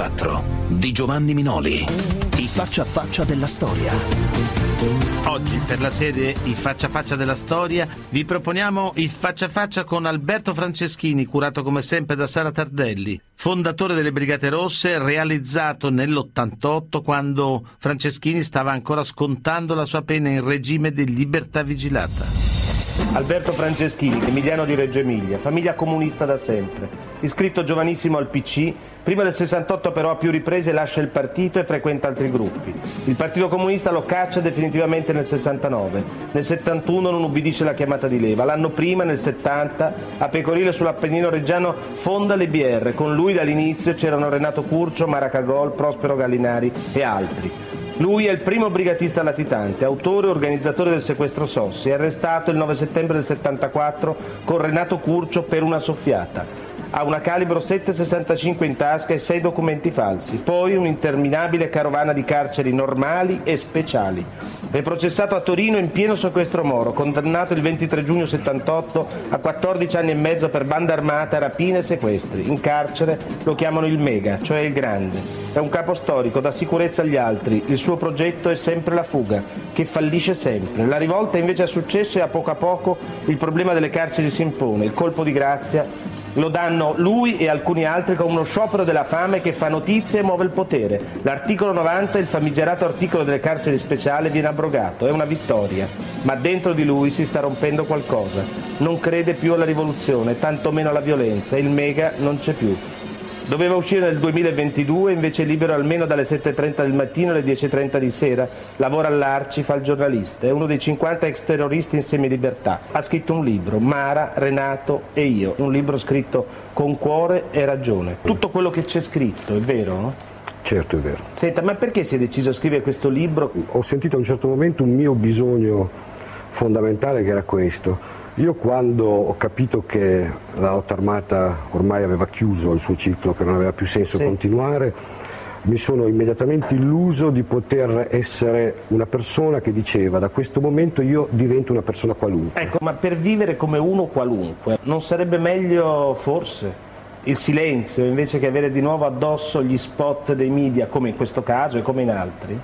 Mix 24 di Giovanni Minoli. I faccia a faccia della storia. Oggi per la serie I faccia a faccia della storia vi proponiamo il faccia a faccia con Alberto Franceschini, curato come sempre da Sara Tardelli, fondatore delle Brigate Rosse, realizzato nell'88 quando Franceschini stava ancora scontando la sua pena in regime di libertà vigilata. Alberto Franceschini, emiliano di Reggio Emilia, famiglia comunista da sempre, iscritto giovanissimo al PC, prima del 68 però a più riprese lascia il partito e frequenta altri gruppi. Il Partito Comunista lo caccia definitivamente nel 69, nel 71 non ubbidisce la chiamata di leva, l'anno prima, nel 70, a Pecorile sull'Appennino Reggiano fonda le BR, con lui dall'inizio c'erano Renato Curcio, Maracagol, Prospero Gallinari e altri. Lui è il primo brigatista latitante, autore e organizzatore del sequestro Sossi, arrestato il 9 settembre del 74 con Renato Curcio per una soffiata. Ha una calibro 7,65 in tasca e 6 documenti falsi, poi un'interminabile carovana di carceri normali e speciali. È processato a Torino in pieno sequestro Moro, condannato il 23 giugno 78 a 14 anni e mezzo per banda armata, rapine e sequestri. In carcere lo chiamano il Mega, cioè il Grande. È un capo storico, dà sicurezza agli altri. Il suo progetto è sempre la fuga, che fallisce sempre. La rivolta invece è successo e a poco a poco il problema delle carceri si impone. Il colpo di grazia lo danno lui e alcuni altri con uno sciopero della fame che fa notizie e muove il potere. L'articolo 90, il famigerato articolo delle carceri speciali, viene abrogato, è una vittoria, ma dentro di lui si sta rompendo qualcosa. Non crede più alla rivoluzione, tantomeno alla violenza, il mega non c'è più. Doveva uscire nel 2022, invece è libero almeno dalle 7.30 del mattino alle 10.30 di sera. Lavora all'Arci, fa il giornalista. È uno dei 50 ex terroristi in semilibertà. Ha scritto un libro, Mara, Renato e io. Un libro scritto con cuore e ragione. Tutto quello che c'è scritto, è vero? No? Certo, è vero. Senta, ma perché si è deciso a scrivere questo libro? Ho sentito a un certo momento un mio bisogno fondamentale che era questo io quando ho capito che la lotta armata ormai aveva chiuso il suo ciclo, che non aveva più senso sì. continuare, mi sono immediatamente illuso di poter essere una persona che diceva da questo momento io divento una persona qualunque. Ecco, ma per vivere come uno qualunque, non sarebbe meglio forse il silenzio invece che avere di nuovo addosso gli spot dei media, come in questo caso e come in altri?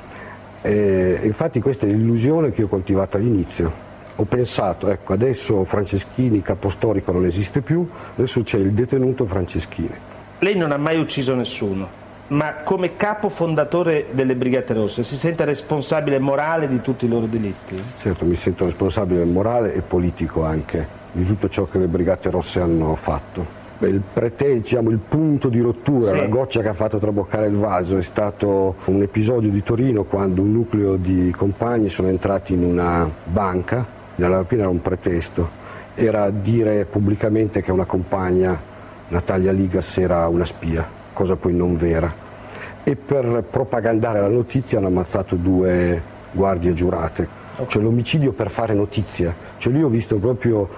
Eh, infatti questa è l'illusione che ho coltivato all'inizio ho pensato, ecco, adesso Franceschini capostorico non esiste più, adesso c'è il detenuto Franceschini. Lei non ha mai ucciso nessuno, ma come capo fondatore delle Brigate Rosse si sente responsabile morale di tutti i loro delitti? Certo, mi sento responsabile morale e politico anche di tutto ciò che le Brigate Rosse hanno fatto. Il pretesto, diciamo, il punto di rottura, sì. la goccia che ha fatto traboccare il vaso è stato un episodio di Torino quando un nucleo di compagni sono entrati in una banca nella rapina era un pretesto, era dire pubblicamente che una compagna, Natalia Ligas, era una spia, cosa poi non vera. E per propagandare la notizia hanno ammazzato due guardie giurate, cioè l'omicidio per fare notizia. Cioè lì ho visto proprio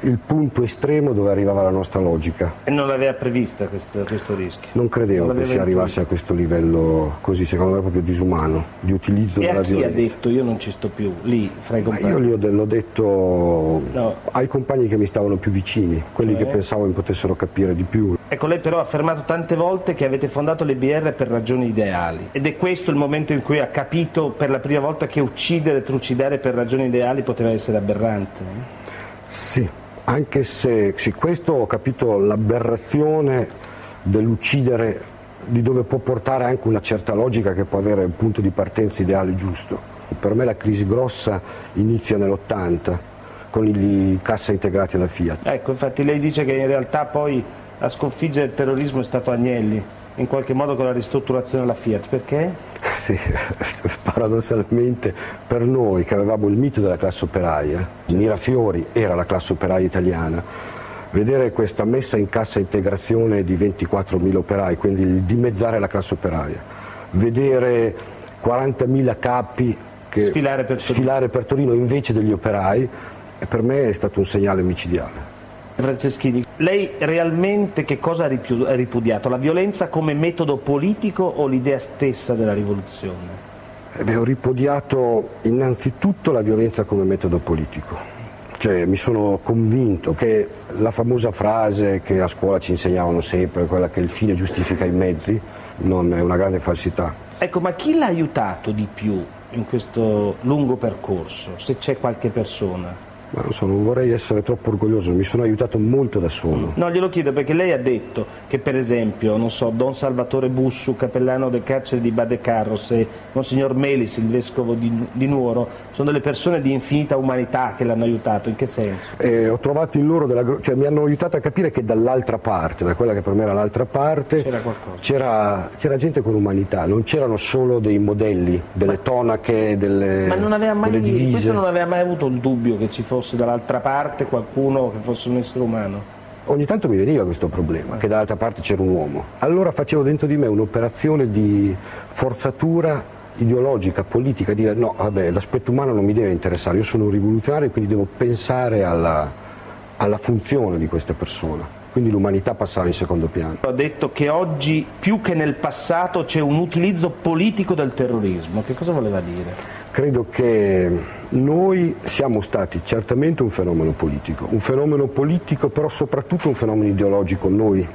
il punto estremo dove arrivava la nostra logica. E non l'aveva prevista questo, questo rischio? Non credevo non che si arrivasse a questo livello così, secondo me proprio disumano, di utilizzo e della violenza. E chi ha detto io non ci sto più, lì, fra i compagni? Ma io l'ho detto no. ai compagni che mi stavano più vicini, quelli cioè? che pensavo mi potessero capire di più. Ecco, lei però ha affermato tante volte che avete fondato le BR per ragioni ideali ed è questo il momento in cui ha capito per la prima volta che uccidere, trucidare per ragioni ideali poteva essere aberrante? Sì, anche se sì, questo ho capito l'aberrazione dell'uccidere di dove può portare anche una certa logica che può avere un punto di partenza ideale giusto. Per me la crisi grossa inizia nell'80 con i cassa integrati alla Fiat. Ecco, infatti lei dice che in realtà poi a sconfiggere il terrorismo è stato Agnelli, in qualche modo con la ristrutturazione della Fiat, perché? Sì, paradossalmente per noi che avevamo il mito della classe operaia, Mirafiori era la classe operaia italiana, vedere questa messa in cassa integrazione di 24.000 operai, quindi il dimezzare la classe operaia, vedere 40.000 capi sfilare per, sfilare per Torino invece degli operai, per me è stato un segnale micidiale. Franceschini, lei realmente che cosa ha ripudiato? La violenza come metodo politico o l'idea stessa della rivoluzione? Eh beh, ho ripudiato innanzitutto la violenza come metodo politico. Cioè, mi sono convinto che la famosa frase che a scuola ci insegnavano sempre, quella che il fine giustifica i mezzi, non è una grande falsità. Ecco, ma chi l'ha aiutato di più in questo lungo percorso, se c'è qualche persona? Ma non so, non vorrei essere troppo orgoglioso, mi sono aiutato molto da solo. No, glielo chiedo perché lei ha detto che per esempio, non so, Don Salvatore Bussu, cappellano del carcere di Bade Carros e Monsignor Melis, il vescovo di, di Nuoro, sono delle persone di infinita umanità che l'hanno aiutato, in che senso? Eh, ho trovato in loro della... cioè mi hanno aiutato a capire che dall'altra parte, da quella che per me era l'altra parte, c'era qualcosa. C'era, c'era gente con umanità, non c'erano solo dei modelli, delle ma, tonache, delle, ma non aveva mai, delle divise. Questo non aveva mai avuto il dubbio che ci fosse fosse dall'altra parte qualcuno che fosse un essere umano. Ogni tanto mi veniva questo problema, che dall'altra parte c'era un uomo. Allora facevo dentro di me un'operazione di forzatura ideologica, politica, dire no, vabbè, l'aspetto umano non mi deve interessare, io sono un rivoluzionario e quindi devo pensare alla, alla funzione di queste persone. Quindi l'umanità passava in secondo piano. Ho detto che oggi più che nel passato c'è un utilizzo politico del terrorismo. Che cosa voleva dire? Credo che noi siamo stati certamente un fenomeno politico, un fenomeno politico però soprattutto un fenomeno ideologico noi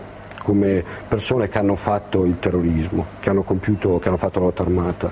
come persone che hanno fatto il terrorismo, che hanno, compiuto, che hanno fatto la lotta armata.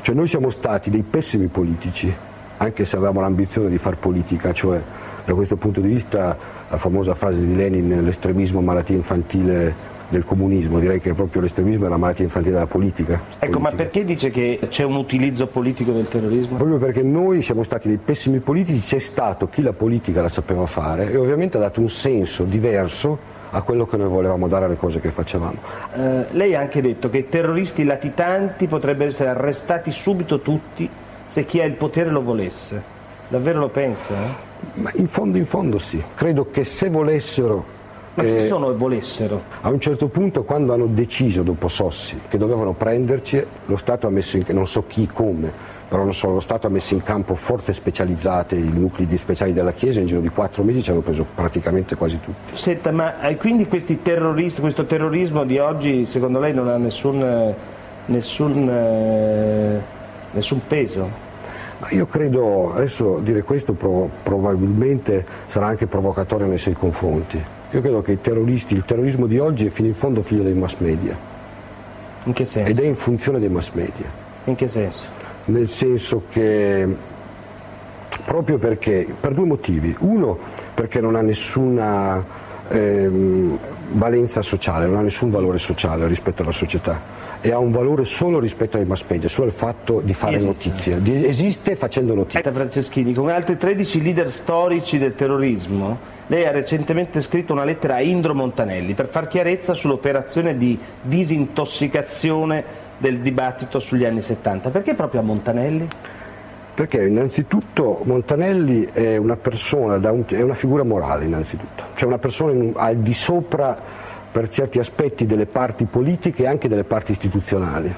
Cioè noi siamo stati dei pessimi politici, anche se avevamo l'ambizione di fare politica, cioè da questo punto di vista la famosa frase di Lenin, l'estremismo malattia infantile del comunismo, direi che proprio l'estremismo è una malattia infantile della politica. Ecco, politica. ma perché dice che c'è un utilizzo politico del terrorismo? Proprio perché noi siamo stati dei pessimi politici, c'è stato chi la politica la sapeva fare e ovviamente ha dato un senso diverso a quello che noi volevamo dare alle cose che facevamo. Eh, lei ha anche detto che i terroristi latitanti potrebbero essere arrestati subito tutti se chi ha il potere lo volesse. Davvero lo pensa? Eh? Ma in fondo in fondo sì. Credo che se volessero ma chi eh, sono e volessero? A un certo punto quando hanno deciso dopo Sossi che dovevano prenderci, lo Stato ha messo in non so chi, come, però non so, lo Stato ha messo in campo forze specializzate, i nuclei speciali della Chiesa, in giro di quattro mesi ci hanno preso praticamente quasi tutti. Senta, ma eh, quindi questi terroristi, questo terrorismo di oggi secondo lei non ha nessun, eh, nessun, nessun peso? Ma io credo, adesso dire questo probabilmente sarà anche provocatorio nei suoi confronti, io credo che i terroristi, il terrorismo di oggi è fino in fondo figlio dei mass media. In che senso? Ed è in funzione dei mass media. In che senso? Nel senso che proprio perché, per due motivi. Uno, perché non ha nessuna ehm, valenza sociale, non ha nessun valore sociale rispetto alla società e ha un valore solo rispetto ai mass media, solo il fatto di fare esiste. notizie. Di, esiste facendo notizie. Franceschini, come altri 13 leader storici del terrorismo, lei ha recentemente scritto una lettera a Indro Montanelli per far chiarezza sull'operazione di disintossicazione del dibattito sugli anni 70. Perché proprio a Montanelli? Perché innanzitutto Montanelli è una persona, è una figura morale innanzitutto, cioè una persona al di sopra per certi aspetti delle parti politiche e anche delle parti istituzionali.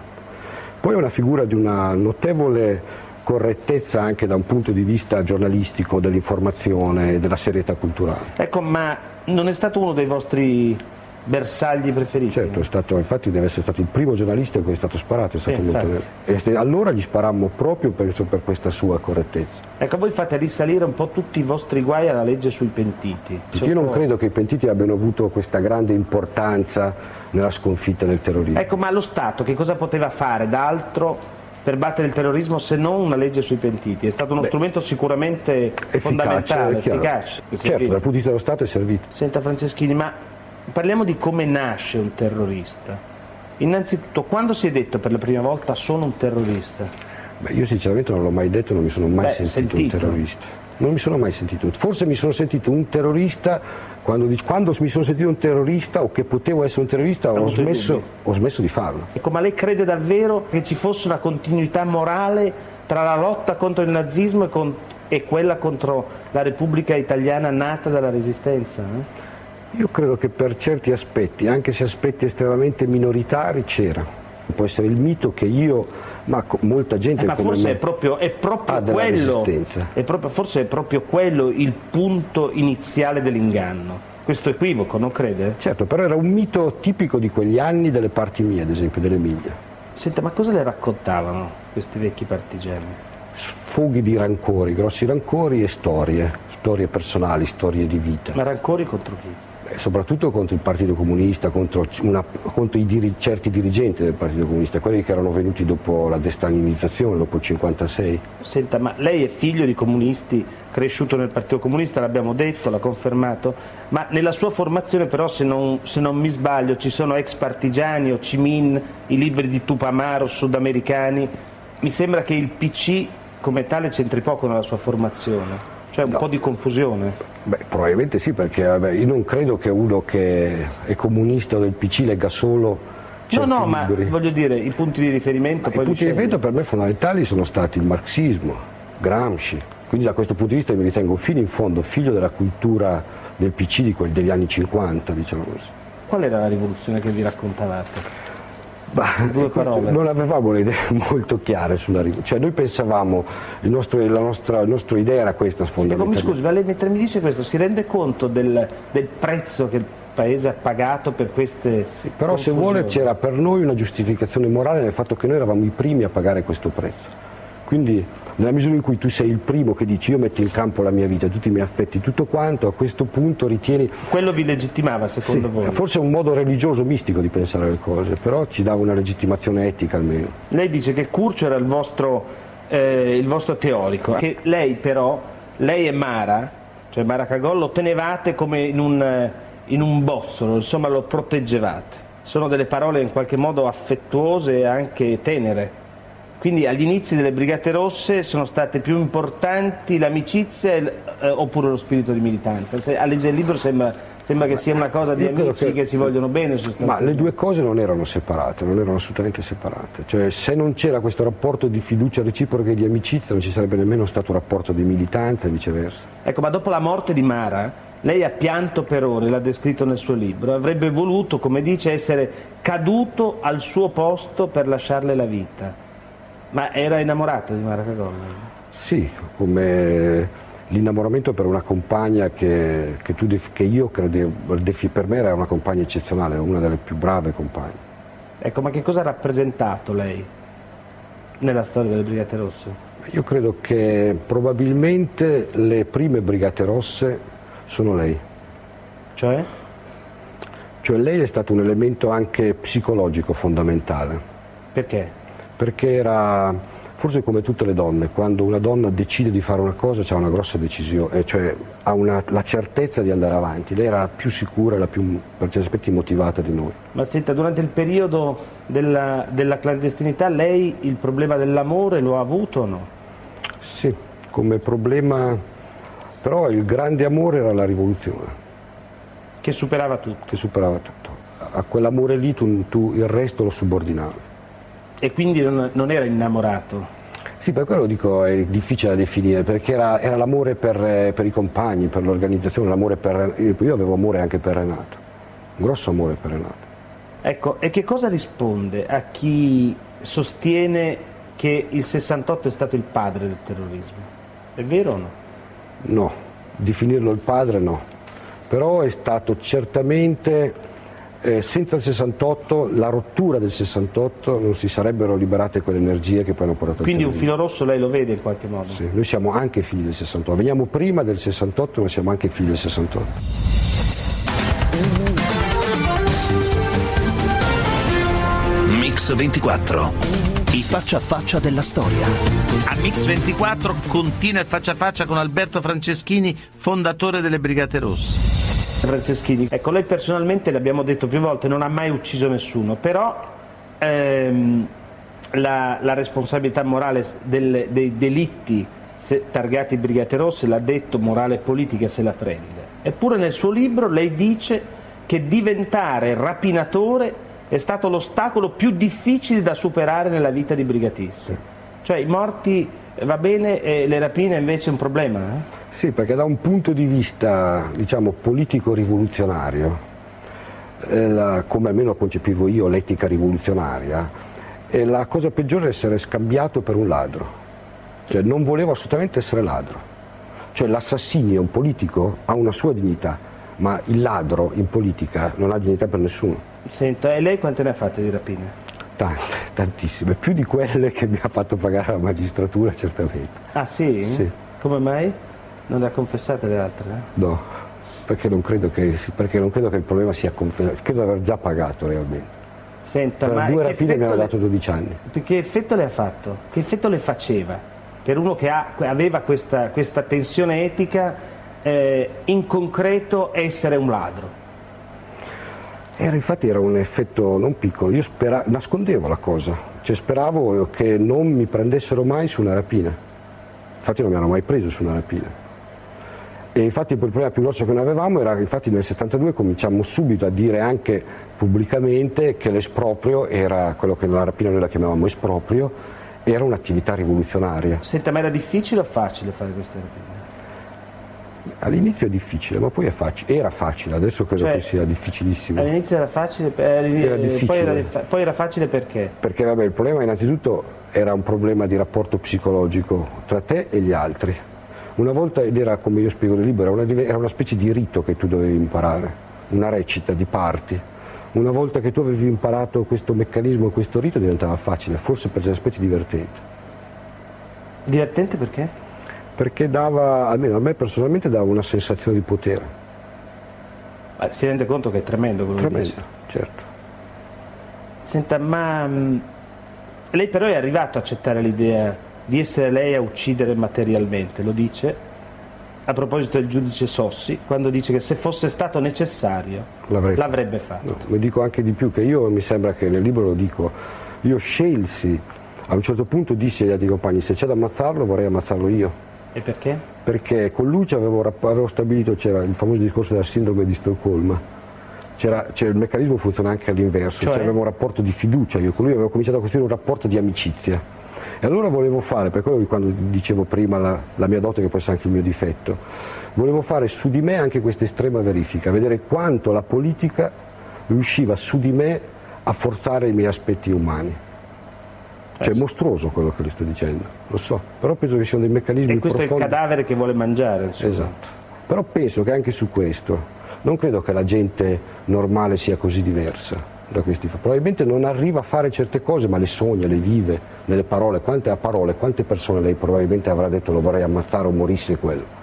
Poi è una figura di una notevole correttezza anche da un punto di vista giornalistico, dell'informazione e della serietà culturale. Ecco, ma non è stato uno dei vostri bersagli preferiti? Certo, stato, infatti deve essere stato il primo giornalista a cui è stato sparato, è stato sì, e allora gli sparammo proprio penso, per questa sua correttezza. Ecco, voi fate risalire un po' tutti i vostri guai alla legge sui pentiti. Perché io non credo che i pentiti abbiano avuto questa grande importanza nella sconfitta del terrorismo. Ecco, ma lo Stato che cosa poteva fare d'altro per battere il terrorismo se non una legge sui pentiti? È stato uno Beh, strumento sicuramente efficace, fondamentale, efficace. Certo, dal punto di vista dello Stato è servito. Senta Franceschini, ma parliamo di come nasce un terrorista. Innanzitutto, quando si è detto per la prima volta sono un terrorista? Beh, io sinceramente non l'ho mai detto, non mi sono mai Beh, sentito, sentito un terrorista. Non mi sono mai sentito, forse mi sono sentito un terrorista quando, quando, mi sono sentito un terrorista o che potevo essere un terrorista ho smesso, ho smesso, di farlo. Ecco, ma lei crede davvero che ci fosse una continuità morale tra la lotta contro il nazismo e, con, e quella contro la Repubblica Italiana nata dalla Resistenza? Eh? Io credo che per certi aspetti, anche se aspetti estremamente minoritari, c'era. Può essere il mito che io, ma molta gente eh, ma forse me, è proprio, è proprio quello, è proprio, forse è proprio quello il punto iniziale dell'inganno questo equivoco, non crede? Certo, però era un mito tipico di quegli anni delle parti mie, ad esempio, dell'Emilia. Senta, ma cosa le raccontavano questi vecchi partigiani? Sfoghi di rancori, grossi rancori e storie. storie personali, storie di vita. Ma rancori contro chi? Soprattutto contro il Partito Comunista, contro, una, contro diri, certi dirigenti del Partito Comunista, quelli che erano venuti dopo la destalinizzazione, dopo il 56. Senta, ma lei è figlio di comunisti, cresciuto nel Partito Comunista, l'abbiamo detto, l'ha confermato, ma nella sua formazione però, se non, se non mi sbaglio, ci sono ex partigiani, Minh, i libri di Tupamaro, sudamericani, mi sembra che il PC come tale c'entri poco nella sua formazione. C'è un no. po' di confusione? Beh, probabilmente sì, perché vabbè, io non credo che uno che è comunista del PC legga solo No, no, libri. ma voglio dire, i punti di riferimento... I punti di riferimento per me fondamentali sono stati il marxismo, Gramsci, quindi da questo punto di vista mi ritengo fino in fondo figlio della cultura del PC degli anni 50, diciamo così. Qual era la rivoluzione che vi raccontavate? Bah, non avevamo le idee molto chiare sulla rivoluzione, cioè noi pensavamo, il nostro, la, nostra, nostra idea era questa fondamentalmente. Sì, mi scusi, ma lei mentre mi dice questo si rende conto del, del prezzo che il Paese ha pagato per queste... Sì, però confusioni. se vuole c'era per noi una giustificazione morale nel fatto che noi eravamo i primi a pagare questo prezzo. Quindi nella misura in cui tu sei il primo che dici io metto in campo la mia vita, tutti i miei affetti, tutto quanto, a questo punto ritieni... Quello vi legittimava secondo sì, voi? Forse è un modo religioso, mistico di pensare alle cose, però ci dava una legittimazione etica almeno. Lei dice che Curcio era il vostro, eh, il vostro teorico, che lei però, lei e Mara, cioè Mara Cagol, lo tenevate come in un, in un bossolo, insomma lo proteggevate. Sono delle parole in qualche modo affettuose e anche tenere. Quindi agli inizi delle Brigate Rosse sono state più importanti l'amicizia eh, oppure lo spirito di militanza? Se, a leggere il libro sembra, sembra che sia una cosa di amici che, che, si vogliono bene Ma le due cose non erano separate, non erano assolutamente separate. Cioè se non c'era questo rapporto di fiducia reciproca e di amicizia non ci sarebbe nemmeno stato un rapporto di militanza e viceversa. Ecco, ma dopo la morte di Mara lei ha pianto per ore, l'ha descritto nel suo libro, avrebbe voluto, come dice, essere caduto al suo posto per lasciarle la vita. Ma era innamorato di Mara Cagonna? Sì, come l'innamoramento per una compagna che, che, tu, che io credevo, per me era una compagna eccezionale, una delle più brave compagne. Ecco, ma che cosa ha rappresentato lei nella storia delle Brigate Rosse? Io credo che probabilmente le prime Brigate Rosse sono lei. Cioè? Cioè lei è stato un elemento anche psicologico fondamentale. Perché? Perché era forse come tutte le donne, quando una donna decide di fare una cosa c'è una grossa decisione, eh, cioè ha una, la certezza di andare avanti, lei era la più sicura, la più per certi aspetti motivata di noi. Ma senta, durante il periodo della, della clandestinità lei il problema dell'amore lo ha avuto o no? Sì, come problema, però il grande amore era la rivoluzione. Che superava tutto? Che superava tutto. A quell'amore lì tu, tu il resto lo subordinavi. E quindi non, non era innamorato? Sì, per quello dico è difficile da definire, perché era, era l'amore per, per, i compagni, per l'organizzazione, l'amore per... Io avevo amore anche per Renato, un grosso amore per Renato. Ecco, e che cosa risponde a chi sostiene che il 68 è stato il padre del terrorismo? È vero o no? No, definirlo il padre no, però è stato certamente eh, senza il 68, la rottura del 68, non si sarebbero liberate quelle energie che poi hanno portato Quindi un filo rosso lei lo vede in qualche modo? Sì, noi siamo anche figli del 68, veniamo prima del 68 ma siamo anche figli del 68. Mix 24 i faccia a faccia della storia. A Mix 24 continua il faccia a faccia con Alberto Franceschini, fondatore delle Brigate Rosse. Franceschini. Ecco, lei personalmente, l'abbiamo detto più volte, non ha mai ucciso nessuno, però ehm, la, la, responsabilità morale del, dei delitti targati Brigate Rosse, l'ha detto, morale e politica se la prende. Eppure nel suo libro lei dice che diventare rapinatore è stato l'ostacolo più difficile da superare nella vita di brigatista. Cioè i morti va bene e le rapine invece è un problema? Eh? Sì, perché da un punto di vista diciamo, politico-rivoluzionario, eh, come almeno concepivo io l'etica rivoluzionaria, è la cosa peggiore è essere scambiato per un ladro. Cioè, non volevo assolutamente essere ladro. Cioè, l'assassinio, un politico, ha una sua dignità, ma il ladro in politica non ha dignità per nessuno. Senta, e lei quante ne ha fatte di rapine? Tante, tantissime, più di quelle che mi ha fatto pagare la magistratura certamente. Ah sì? Sì. Come mai? Non le ha confessate le altre? Eh? No, perché non, che, perché non, credo che, il problema sia confessato, credo di aver già pagato realmente. Senta, per ma due rapine mi hanno dato 12 anni. Che effetto le ha fatto? Che effetto le faceva? Per uno che ha, aveva questa, questa tensione etica, eh, in concreto essere un ladro? Era, infatti era un effetto non piccolo, io spera, nascondevo la cosa, cioè speravo che non mi prendessero mai su una rapina, infatti non mi hanno mai preso su una rapina. E infatti il problema più grosso che noi avevamo era che infatti nel 72 cominciamo subito a dire anche pubblicamente che l'esproprio era quello che nella rapina noi la chiamavamo esproprio, era un'attività rivoluzionaria. Senta, ma era difficile o facile fare queste rapine? All'inizio è difficile, ma poi è facile. Era facile, adesso credo cioè, che sia difficilissimo. All'inizio era facile, era difficile. Poi, era, poi era facile perché? Perché vabbè, il problema innanzitutto era un problema di rapporto psicologico tra te e gli altri. Una volta, ed era come io spiego nel libro, era una, era una specie di rito che tu dovevi imparare, una recita di parti. Una volta che tu avevi imparato questo meccanismo, questo rito diventava facile, forse per certi aspetti divertente. Divertente perché? perché dava, almeno a me personalmente, dava una sensazione di potere. Ma si rende conto che è tremendo quello tremendo, che dice? certo. Senta, ma mm, lei però è arrivato a accettare l'idea di essere lei a uccidere materialmente, lo dice a proposito del giudice Sossi, quando dice che se fosse stato necessario l'avrebbe fatto. No, lo dico anche di più, che io mi sembra che nel libro lo dico, io scelsi, a un certo punto dissi agli altri compagni, se c'è da ammazzarlo vorrei ammazzarlo io e perché? Perché con Lucia avevo, avevo stabilito, c'era il famoso discorso della sindrome di Stoccolma. C'era, cioè, il meccanismo funziona anche all'inverso, cioè? cioè avevo un rapporto di fiducia, io con lui avevo cominciato a costruire un rapporto di amicizia. E allora volevo fare, per quello che quando dicevo prima la, la mia dote, che può essere anche il mio difetto, volevo fare su di me anche questa estrema verifica, vedere quanto la politica riusciva su di me a forzare i miei aspetti umani. Cioè è mostruoso quello che le sto dicendo, lo so, però penso che siano dei meccanismi E questo profondi. è il cadavere che vuole mangiare. Insomma. Esatto. Però penso che anche su questo, non credo che la gente normale sia così diversa da questi Probabilmente non arriva a fare certe cose, ma le sogna, le vive nelle parole. Quante parole, quante persone lei probabilmente avrà detto lo vorrei ammazzare o morisse quello?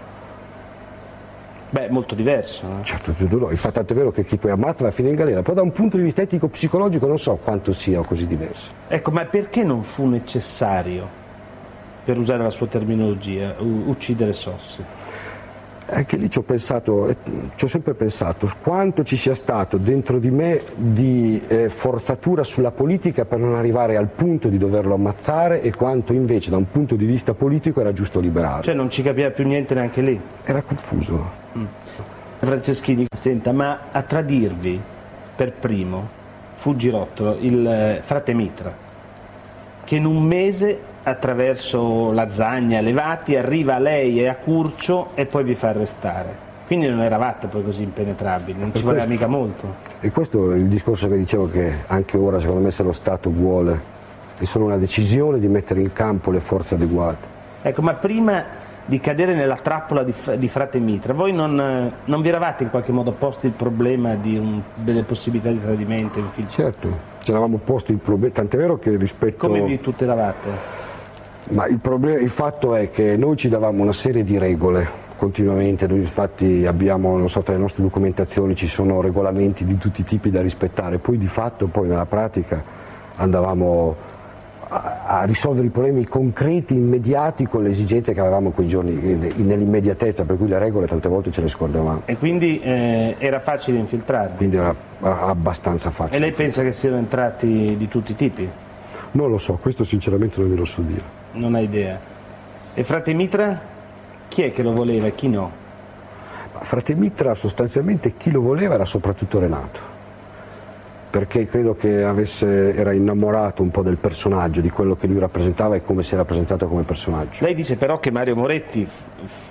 Beh, molto diverso. Eh? Certo, no. infatti è vero che chi poi ammazza va a finire in galera, però da un punto di vista etico-psicologico non so quanto sia così diverso. Ecco, ma perché non fu necessario, per usare la sua terminologia, uccidere Sossi? Anche lì ci ho pensato, ci ho sempre pensato quanto ci sia stato dentro di me di eh, forzatura sulla politica per non arrivare al punto di doverlo ammazzare e quanto invece da un punto di vista politico era giusto liberarlo. Cioè non ci capiva più niente neanche lì? Era confuso. Mm. Franceschini, senta, ma a tradirvi per primo fu Girottolo, il eh, frate Mitra, che in un mese attraverso Lazzagna, Levati, arriva a lei e a Curcio e poi vi fa arrestare. Quindi non eravate poi così impenetrabili, non ci voleva mica molto. E questo è il discorso che dicevo che anche ora secondo me se lo Stato vuole è solo una decisione di mettere in campo le forze adeguate. Ecco, ma prima di cadere nella trappola di, di Frate Mitra. Voi non, non, vi eravate in qualche modo posti il problema un, delle possibilità di tradimento? Certo, ci eravamo posti il problema, tant'è vero che rispetto... Come vi tutelavate? Ma il, problema, il fatto è che noi ci davamo una serie di regole continuamente, noi infatti abbiamo, non so, tra le nostre documentazioni ci sono regolamenti di tutti i tipi da rispettare, poi di fatto, poi nella pratica andavamo a, risolvere i problemi concreti, immediati con le esigenze che avevamo quei giorni, nell'immediatezza, per cui le regole tante volte ce le scordavamo. E quindi eh, era facile infiltrarli? Quindi era abbastanza facile. E lei pensa che siano entrati di tutti i tipi? Non lo so, questo sinceramente non ve lo so dire. Non ha idea. E frate Mitra? Chi è che lo voleva e chi no? Frate Mitra sostanzialmente chi lo voleva era soprattutto Renato perché credo che avesse, era innamorato un po' del personaggio, di quello che lui rappresentava e come si è rappresentato come personaggio. Lei dice però che Mario Moretti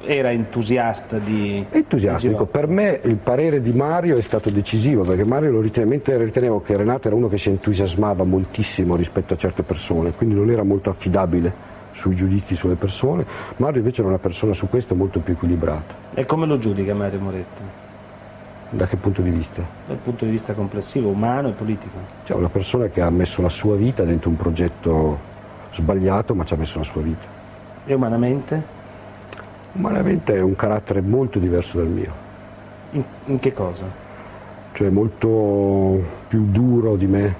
era entusiasta di... Entusiastico, per me il parere di Mario è stato decisivo, perché Mario lo ritenevo che Renato era uno che si entusiasmava moltissimo rispetto a certe persone, quindi non era molto affidabile sui giudizi sulle persone, Mario invece era una persona su questo molto più equilibrata. E come lo giudica Mario Moretti? Da che punto di vista? Dal punto di vista complessivo, umano e politico. Cioè una persona che ha messo la sua vita dentro un progetto sbagliato ma ci ha messo la sua vita. E umanamente? Umanamente è un carattere molto diverso dal mio. In, in che cosa? Cioè molto più duro di me,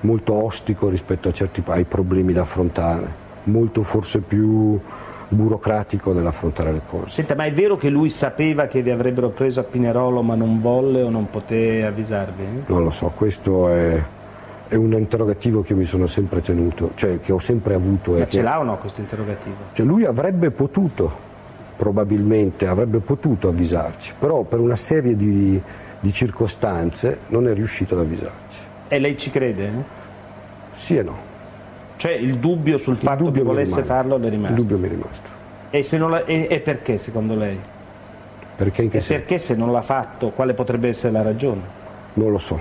molto ostico rispetto a certi, ai problemi da affrontare, molto forse più burocratico nell'affrontare le cose. Senta, ma è vero che lui sapeva che vi avrebbero preso a Pinerolo ma non volle o non poté avvisarvi? Non lo so, questo è, è un interrogativo che mi sono sempre tenuto, cioè che ho sempre avuto. Ma che, ce l'ha o no questo interrogativo? Cioè lui avrebbe potuto, probabilmente avrebbe potuto avvisarci, però per una serie di, di circostanze non è riuscito ad avvisarci. E lei ci crede? Sì e no. Cioè il dubbio sul il fatto dubbio che volesse farlo le è rimasto? Il dubbio mi è rimasto. E, la, e, e perché secondo lei? Perché, e perché se non l'ha fatto quale potrebbe essere la ragione? Non lo so,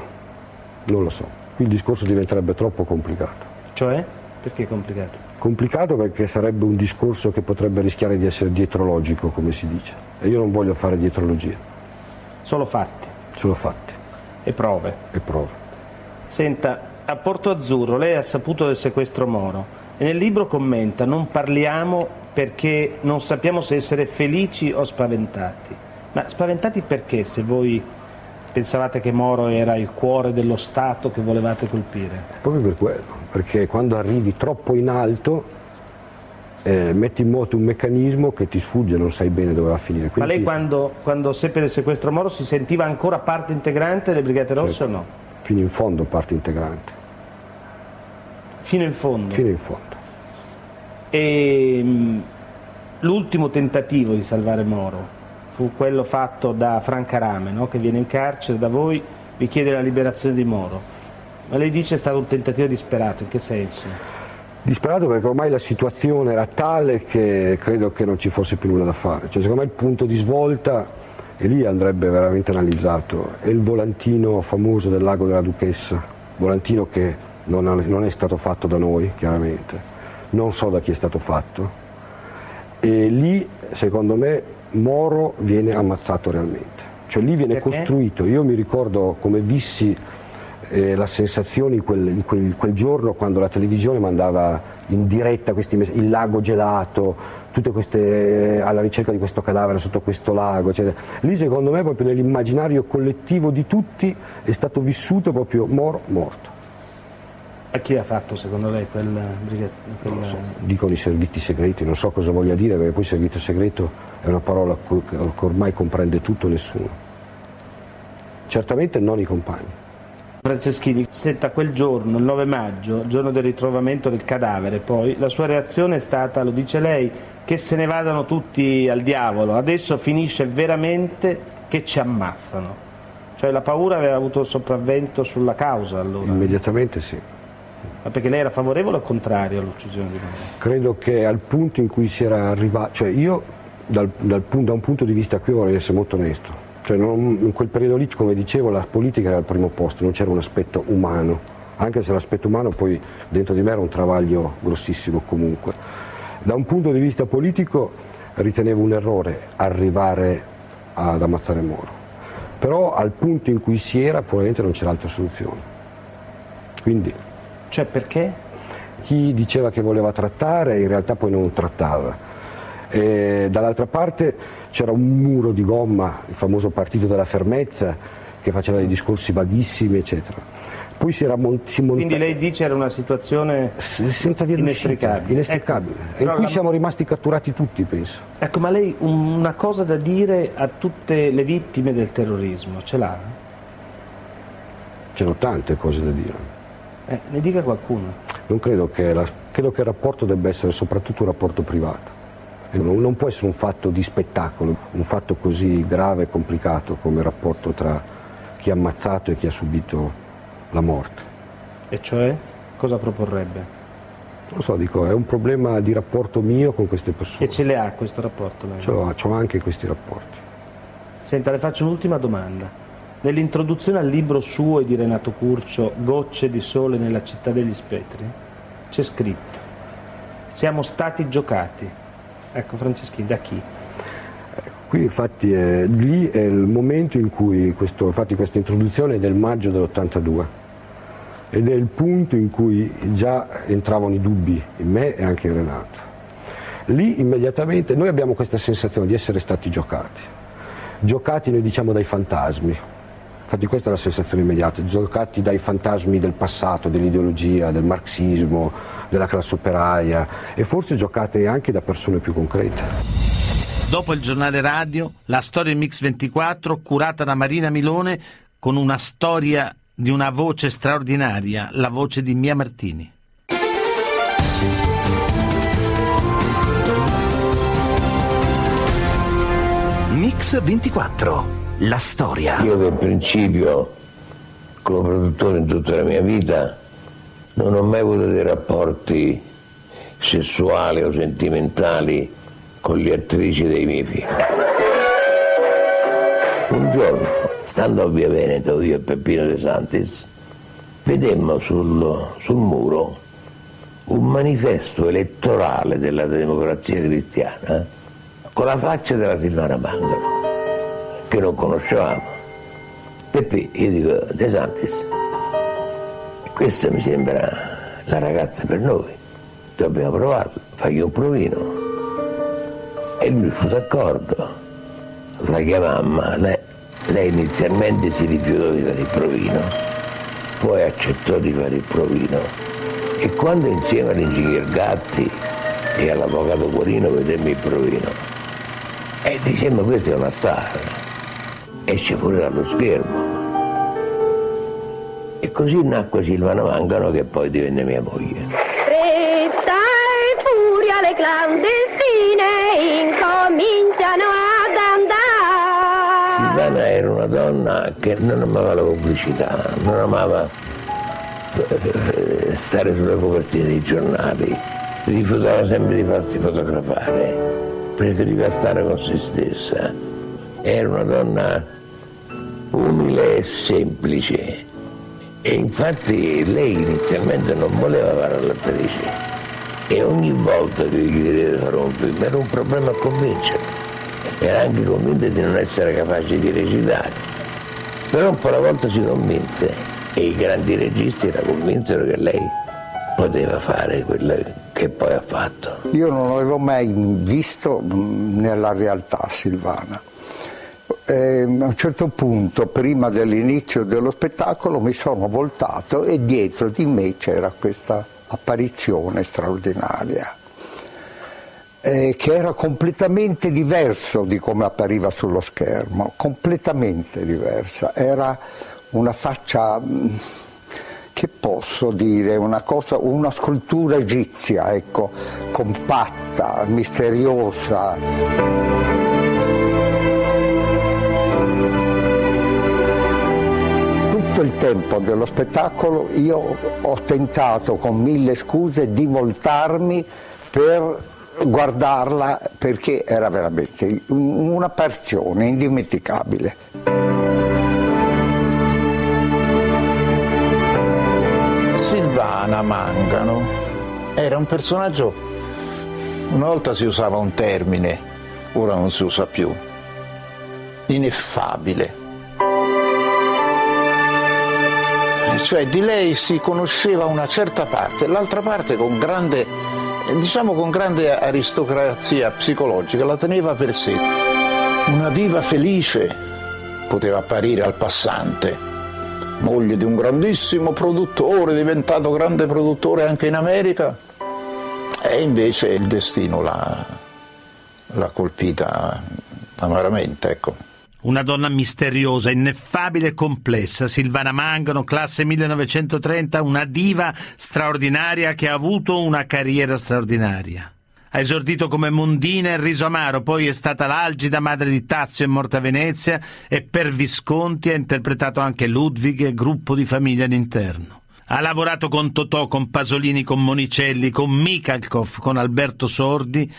non lo so. Qui il discorso diventerebbe troppo complicato. Cioè? Perché complicato? Complicato perché sarebbe un discorso che potrebbe rischiare di essere dietrologico, come si dice. E io non voglio fare dietrologia. Solo fatti? Solo fatti. E prove? E prove. Senta, a Porto Azzurro lei ha saputo del sequestro Moro e nel libro commenta non parliamo perché non sappiamo se essere felici o spaventati. Ma spaventati perché se voi pensavate che Moro era il cuore dello Stato che volevate colpire? Proprio per quello, perché quando arrivi troppo in alto eh, metti in moto un meccanismo che ti sfugge, non sai bene dove va a finire. Quindi... Ma lei quando, quando seppe del sequestro Moro si sentiva ancora parte integrante delle Brigate Rosse certo. o no? Fino in fondo parte integrante. Fino in fondo? Fino in fondo. E mm, l'ultimo tentativo di salvare Moro fu quello fatto da Franca Rame, no? che viene in carcere da voi, vi chiede la liberazione di Moro. Ma lei dice è stato un tentativo disperato, in che senso? Disperato perché ormai la situazione era tale che credo che non ci fosse più nulla da fare. Cioè, secondo me il punto di svolta, e lì andrebbe veramente analizzato, è il volantino famoso del lago della Duchessa, volantino che non è stato fatto da noi chiaramente, non so da chi è stato fatto. E lì secondo me Moro viene ammazzato realmente, cioè lì viene Perché? costruito, io mi ricordo come vissi eh, la sensazione in quel, in, quel, in quel, giorno quando la televisione mandava in diretta questi il lago gelato, tutte queste, eh, alla ricerca di questo cadavere sotto questo lago, eccetera. lì secondo me proprio nell'immaginario collettivo di tutti è stato vissuto proprio Moro morto. A chi ha fatto secondo lei quel quella... so, dicono i servizi segreti, non so cosa voglia dire perché poi servizio segreto è una parola che ormai comprende tutto e nessuno. Certamente non i compagni. Franceschini, senta quel giorno, il 9 maggio, giorno del ritrovamento del cadavere, poi la sua reazione è stata, lo dice lei, che se ne vadano tutti al diavolo, adesso finisce veramente che ci ammazzano. Cioè la paura aveva avuto il sopravvento sulla causa allora? Immediatamente sì. Ma perché lei era favorevole o contrario all'uccisione di Moro? Credo che al punto in cui si era arrivato, cioè io dal, dal, da un punto di vista qui vorrei essere molto onesto, cioè non, in quel periodo lì come dicevo la politica era al primo posto, non c'era un aspetto umano, anche se l'aspetto umano poi dentro di me era un travaglio grossissimo comunque. Da un punto di vista politico ritenevo un errore arrivare ad ammazzare Moro, però al punto in cui si era probabilmente non c'era altra soluzione. Quindi cioè perché? Chi diceva che voleva trattare in realtà poi non trattava. dall'altra parte c'era un muro di gomma, il famoso partito della fermezza, che faceva dei discorsi vaghissimi, eccetera. Poi si era mon- si monta- Quindi lei dice era una situazione senza via inestricabile, inestricabile ecco, e in cui la... siamo rimasti catturati tutti, penso. Ecco, ma lei una cosa da dire a tutte le vittime del terrorismo ce l'ha? C'erano tante cose da dire. Eh, ne dica qualcuno. Non credo che, la, credo che il rapporto debba essere soprattutto un rapporto privato. Non, non può essere un fatto di spettacolo, un fatto così grave e complicato come il rapporto tra chi ha ammazzato e chi ha subito la morte. E cioè cosa proporrebbe? Non so, dico, è un problema di rapporto mio con queste persone. E ce le ha questo rapporto? Lei? Ce l'ho, ho anche questi rapporti. Senta, le faccio un'ultima domanda. Nell'introduzione al libro suo e di Renato Curcio, Gocce di sole nella città degli spettri, c'è scritto, siamo stati giocati. Ecco Franceschini, da chi? Qui infatti è, lì è il momento in cui, questo, infatti questa introduzione è del maggio dell'82 ed è il punto in cui già entravano i dubbi in me e anche in Renato. Lì immediatamente noi abbiamo questa sensazione di essere stati giocati, giocati noi diciamo dai fantasmi, infatti questa è la sensazione immediata, giocati dai fantasmi del passato, dell'ideologia, del marxismo, della classe operaia e forse giocate anche da persone più concrete. Dopo il giornale radio, la storia Mix 24 curata da Marina Milone con una storia di una voce straordinaria, la voce di Mia Martini. Mix 24, la storia. Io per principio, come produttore in tutta la mia vita, non ho mai avuto dei rapporti sessuali o sentimentali con le attrici dei miei film. Un giorno, stando a Via Veneto, io e Peppino De Santis, vedemmo sul, sul muro un manifesto elettorale della democrazia cristiana con la faccia della Silvana Mangano, che non conoscevamo. Peppi, io dico, De Santis, questa mi sembra la ragazza per noi, dobbiamo provarla, fagli un provino. E lui fu d'accordo, la chiamamma, lei, lei inizialmente si rifiutò di fare il provino, poi accettò di fare il provino e quando insieme all'ingegner Gatti e all'avvocato Guarino vedemmo il provino, e dicemmo questa è una star, esce fuori dallo schermo. E così nacque Silvana Mangano che poi divenne mia moglie. Fretta e furia le clandestine incominciano ad andare. Silvana era una donna che non amava la pubblicità, non amava eh, stare sulle copertine dei giornali, rifiutava sempre di farsi fotografare preferiva stare con se stessa. Era una donna umile e semplice e infatti lei inizialmente non voleva fare l'attrice e ogni volta che gli chiedeva fare un film era un problema a convincere. Era anche convinta di non essere capace di recitare. Però un po' alla volta si convinse e i grandi registi la convinsero che lei poteva fare quello che poi ha fatto. Io non avevo mai visto nella realtà Silvana. E ehm, a un certo punto, prima dell'inizio dello spettacolo, mi sono voltato e dietro di me c'era questa apparizione straordinaria, eh, che era completamente diverso di come appariva sullo schermo, completamente diversa. Era una faccia mm, che posso dire, una, cosa, una scultura egizia, ecco, compatta, misteriosa. Tutto il tempo dello spettacolo io ho tentato con mille scuse di voltarmi per guardarla perché era veramente un'apparizione indimenticabile. Silvana Mangano era un personaggio, una volta si usava un termine, ora non si usa più, ineffabile. Cioè di lei si conosceva una certa parte, l'altra parte con grande, diciamo con grande aristocrazia psicologica la teneva per sé. Una diva felice poteva apparire al passante moglie di un grandissimo produttore, diventato grande produttore anche in America, e invece il destino l'ha, l'ha colpita amaramente. Ecco. Una donna misteriosa, ineffabile e complessa, Silvana Mangano, classe 1930, una diva straordinaria che ha avuto una carriera straordinaria. Ha esordito come Mondina e Riso Amaro, poi è stata l'algida madre di Tazio e morta a Venezia e per Visconti ha interpretato anche Ludwig e gruppo di famiglia all'interno. Ha lavorato con Totò, con Pasolini, con Monicelli, con Mikhalkov, con Alberto Sordi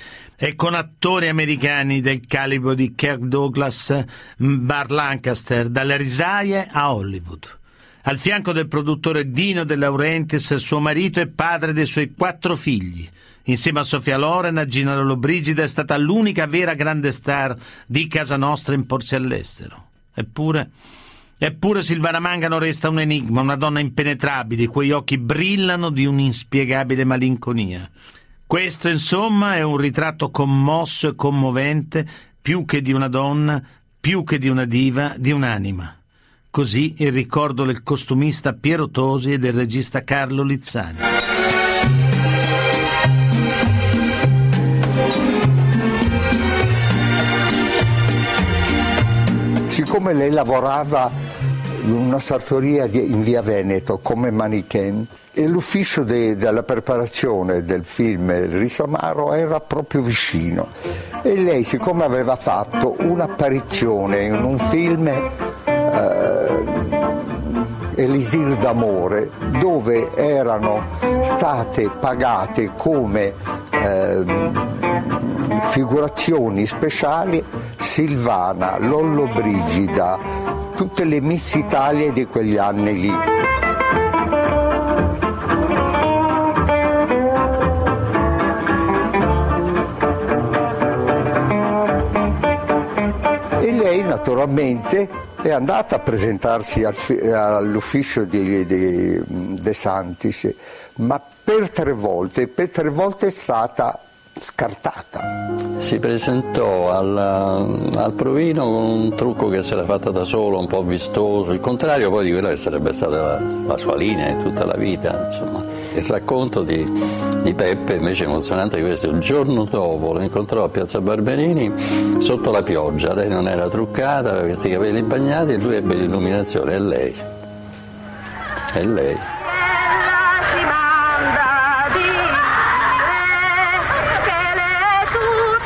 e con attori americani del calibro di Kirk Douglas, Bar Lancaster, dalle risaie a Hollywood. Al fianco del produttore Dino De Laurentiis, suo marito e padre dei suoi quattro figli. Insieme a Sofia Loren, a Gina Lollobrigida è stata l'unica vera grande star di casa nostra in porsi all'estero. Eppure, eppure Silvana Mangano resta un enigma, una donna impenetrabile, i occhi brillano di un'inspiegabile malinconia. Questo, insomma, è un ritratto commosso e commovente, più che di una donna, più che di una diva, di un'anima. Così il ricordo del costumista Piero Tosi e del regista Carlo Lizzani. Siccome lei lavorava una sartoria in via Veneto come manichen. E l'ufficio de, della preparazione del film Il riso amaro era proprio vicino. E lei siccome aveva fatto un'apparizione in un film eh, Elisir d'amore dove erano state pagate come eh, figurazioni speciali Silvana, Lollo Brigida, tutte le Miss Italia di quegli anni lì. E lei naturalmente è andata a presentarsi all'ufficio di, di De Santis, ma per tre volte, per tre volte è stata scartata. Si presentò al, al, provino con un trucco che si era fatta da solo, un po' vistoso, il contrario poi di quella che sarebbe stata la, la sua linea di tutta la vita. Insomma. Il racconto di, di Peppe invece emozionante è questo, il giorno dopo lo incontrò a Piazza Barberini sotto la pioggia, lei non era truccata, aveva questi capelli bagnati e lui ebbe l'illuminazione, è lei. È lei.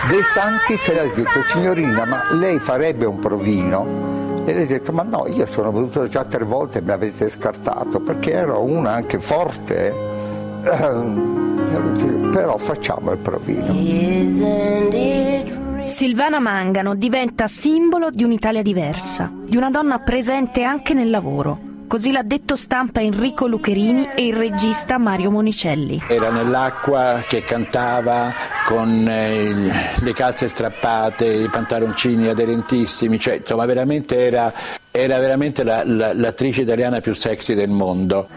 De Santi ce l'ha detto, signorina, ma lei farebbe un provino? E lei ha detto, ma no, io sono venuto già tre volte e mi avete scartato, perché ero una anche forte, eh? però facciamo il provino. Silvana Mangano diventa simbolo di un'Italia diversa, di una donna presente anche nel lavoro Così l'ha detto stampa Enrico Lucherini e il regista Mario Monicelli. Era nell'acqua che cantava con eh, le calze strappate, i pantaloncini aderentissimi, cioè insomma veramente era, era veramente la, la, l'attrice italiana più sexy del mondo.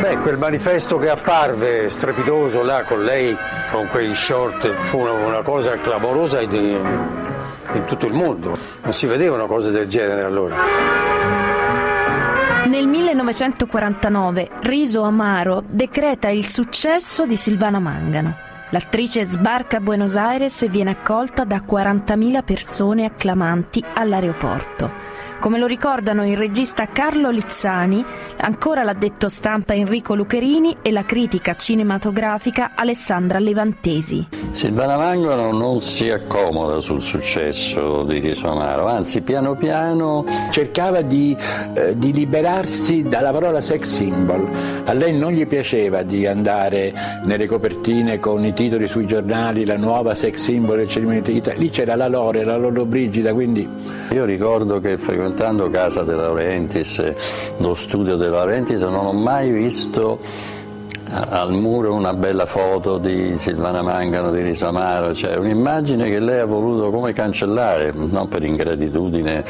Beh, quel manifesto che apparve strepitoso là con lei, con quei short, fu una, una cosa clamorosa e in tutto il mondo. Non si vedevano cose del genere allora. Nel 1949 Riso Amaro decreta il successo di Silvana Mangano. L'attrice sbarca a Buenos Aires e viene accolta da 40.000 persone acclamanti all'aeroporto. Come lo ricordano il regista Carlo Lizzani, ancora l'ha detto stampa Enrico Lucherini e la critica cinematografica Alessandra Levantesi. Silvana Mangano non si accomoda sul successo di Riso Amaro, anzi piano piano cercava di, eh, di liberarsi dalla parola sex symbol. A lei non gli piaceva di andare nelle copertine con i titoli sui giornali, la nuova sex symbol del cerimonia di lì c'era la Lore, la Loro Brigida, quindi... Io ricordo che frequentavo frequentando casa De Laurentiis, lo studio De Laurentiis, non ho mai visto al muro una bella foto di Silvana Mangano di Risamaro, cioè un'immagine che lei ha voluto come cancellare, non per ingratitudine.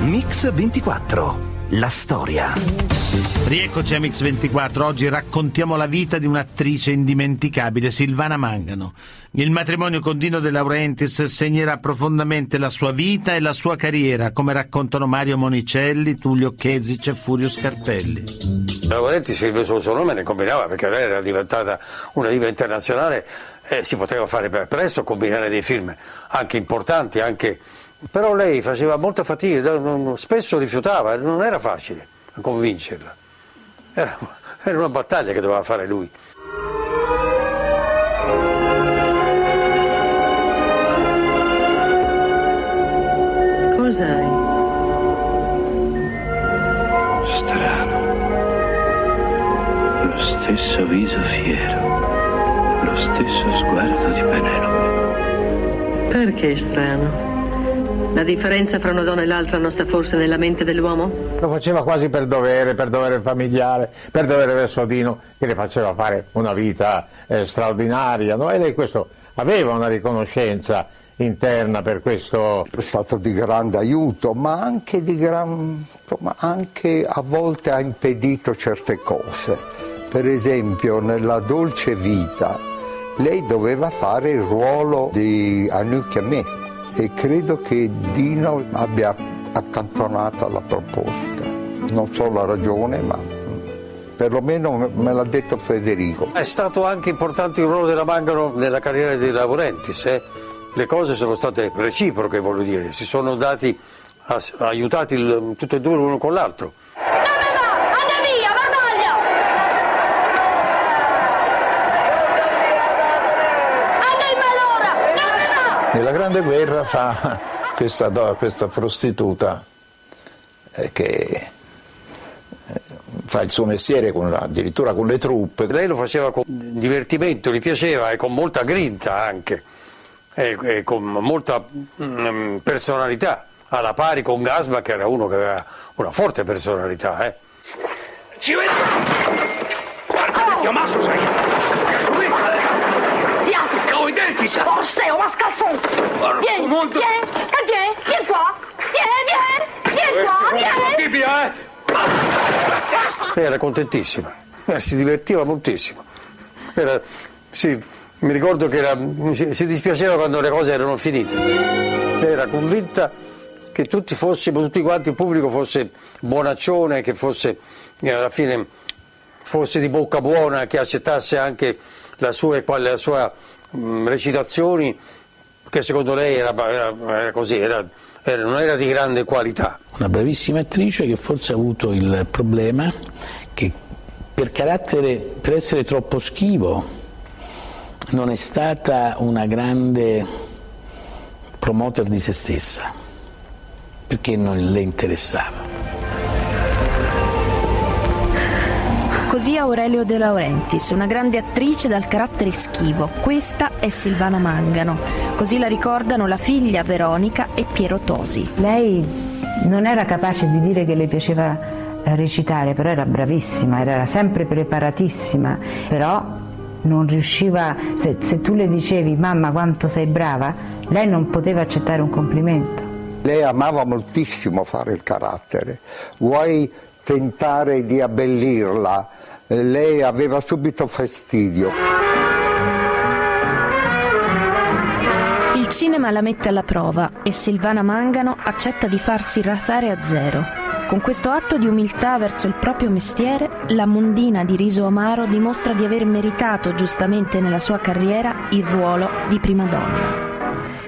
Mix 24, la storia. Rieccoci a Mix24, oggi raccontiamo la vita di un'attrice indimenticabile, Silvana Mangano. Il matrimonio con Dino De Laurentiis segnerà profondamente la sua vita e la sua carriera, come raccontano Mario Monicelli, Tullio Chezic e Furio Scarpelli. De Laurentiis il suo, suo nome ne combinava perché lei era diventata una diva internazionale e si poteva fare presto combinare dei film anche importanti, anche... però lei faceva molta fatica, spesso rifiutava, non era facile a convincerla. Era, era una battaglia che doveva fare lui. Cos'hai? Strano. Lo stesso viso fiero, lo stesso sguardo di Penelope. Perché strano? La differenza fra una donna e l'altra non sta forse nella mente dell'uomo? Lo faceva quasi per dovere, per dovere familiare, per dovere verso Dino, che le faceva fare una vita eh, straordinaria. No? E lei questo aveva una riconoscenza interna per questo. È stato di grande aiuto, ma anche, di gran, insomma, anche a volte ha impedito certe cose. Per esempio nella dolce vita lei doveva fare il ruolo di Anouk e me e credo che Dino abbia accantonato la proposta. Non so la ragione, ma perlomeno me l'ha detto Federico. È stato anche importante il ruolo della Mangano nella carriera dei Laurentiis. Eh? Le cose sono state reciproche, voglio dire, si sono dati, aiutati tutti e due l'uno con l'altro. Nella Grande Guerra fa questa, questa prostituta eh, che eh, fa il suo mestiere con, addirittura con le truppe. Lei lo faceva con divertimento, gli piaceva e con molta grinta anche, e, e con molta mm, personalità, alla pari con Gasma che era uno che aveva una forte personalità. Eh. Ci vedi? Guarda che masso sei! Siamo identici! Orseo, mascalzone! Vieni, vieni, vieni, vieni qua! Vieni, vieni, vieni qua, vieni! Tibia, eh! Era contentissima, eh, si divertiva moltissimo. Era, sì, mi ricordo che era, si, dispiaceva quando le cose erano finite. Era convinta che tutti fossimo, tutti quanti il pubblico fosse buonaccione, che fosse alla fine fosse di bocca buona, che accettasse anche la sua, la sua recitazioni che secondo lei era, era, era così, era, non era di grande qualità. Una bravissima attrice che forse ha avuto il problema che per carattere, per essere troppo schivo, non è stata una grande promoter di se stessa, perché non le interessava. Così Aurelio De Laurentiis, una grande attrice dal carattere schivo. Questa è Silvana Mangano. Così la ricordano la figlia Veronica e Piero Tosi. Lei non era capace di dire che le piaceva eh, recitare, però era bravissima, era sempre preparatissima, però non riusciva, se, se tu le dicevi mamma quanto sei brava, lei non poteva accettare un complimento. Lei amava moltissimo fare il carattere, vuoi tentare di abbellirla, lei aveva subito fastidio. Il cinema la mette alla prova e Silvana Mangano accetta di farsi rasare a zero. Con questo atto di umiltà verso il proprio mestiere, la mondina di Riso Amaro dimostra di aver meritato giustamente nella sua carriera il ruolo di prima donna.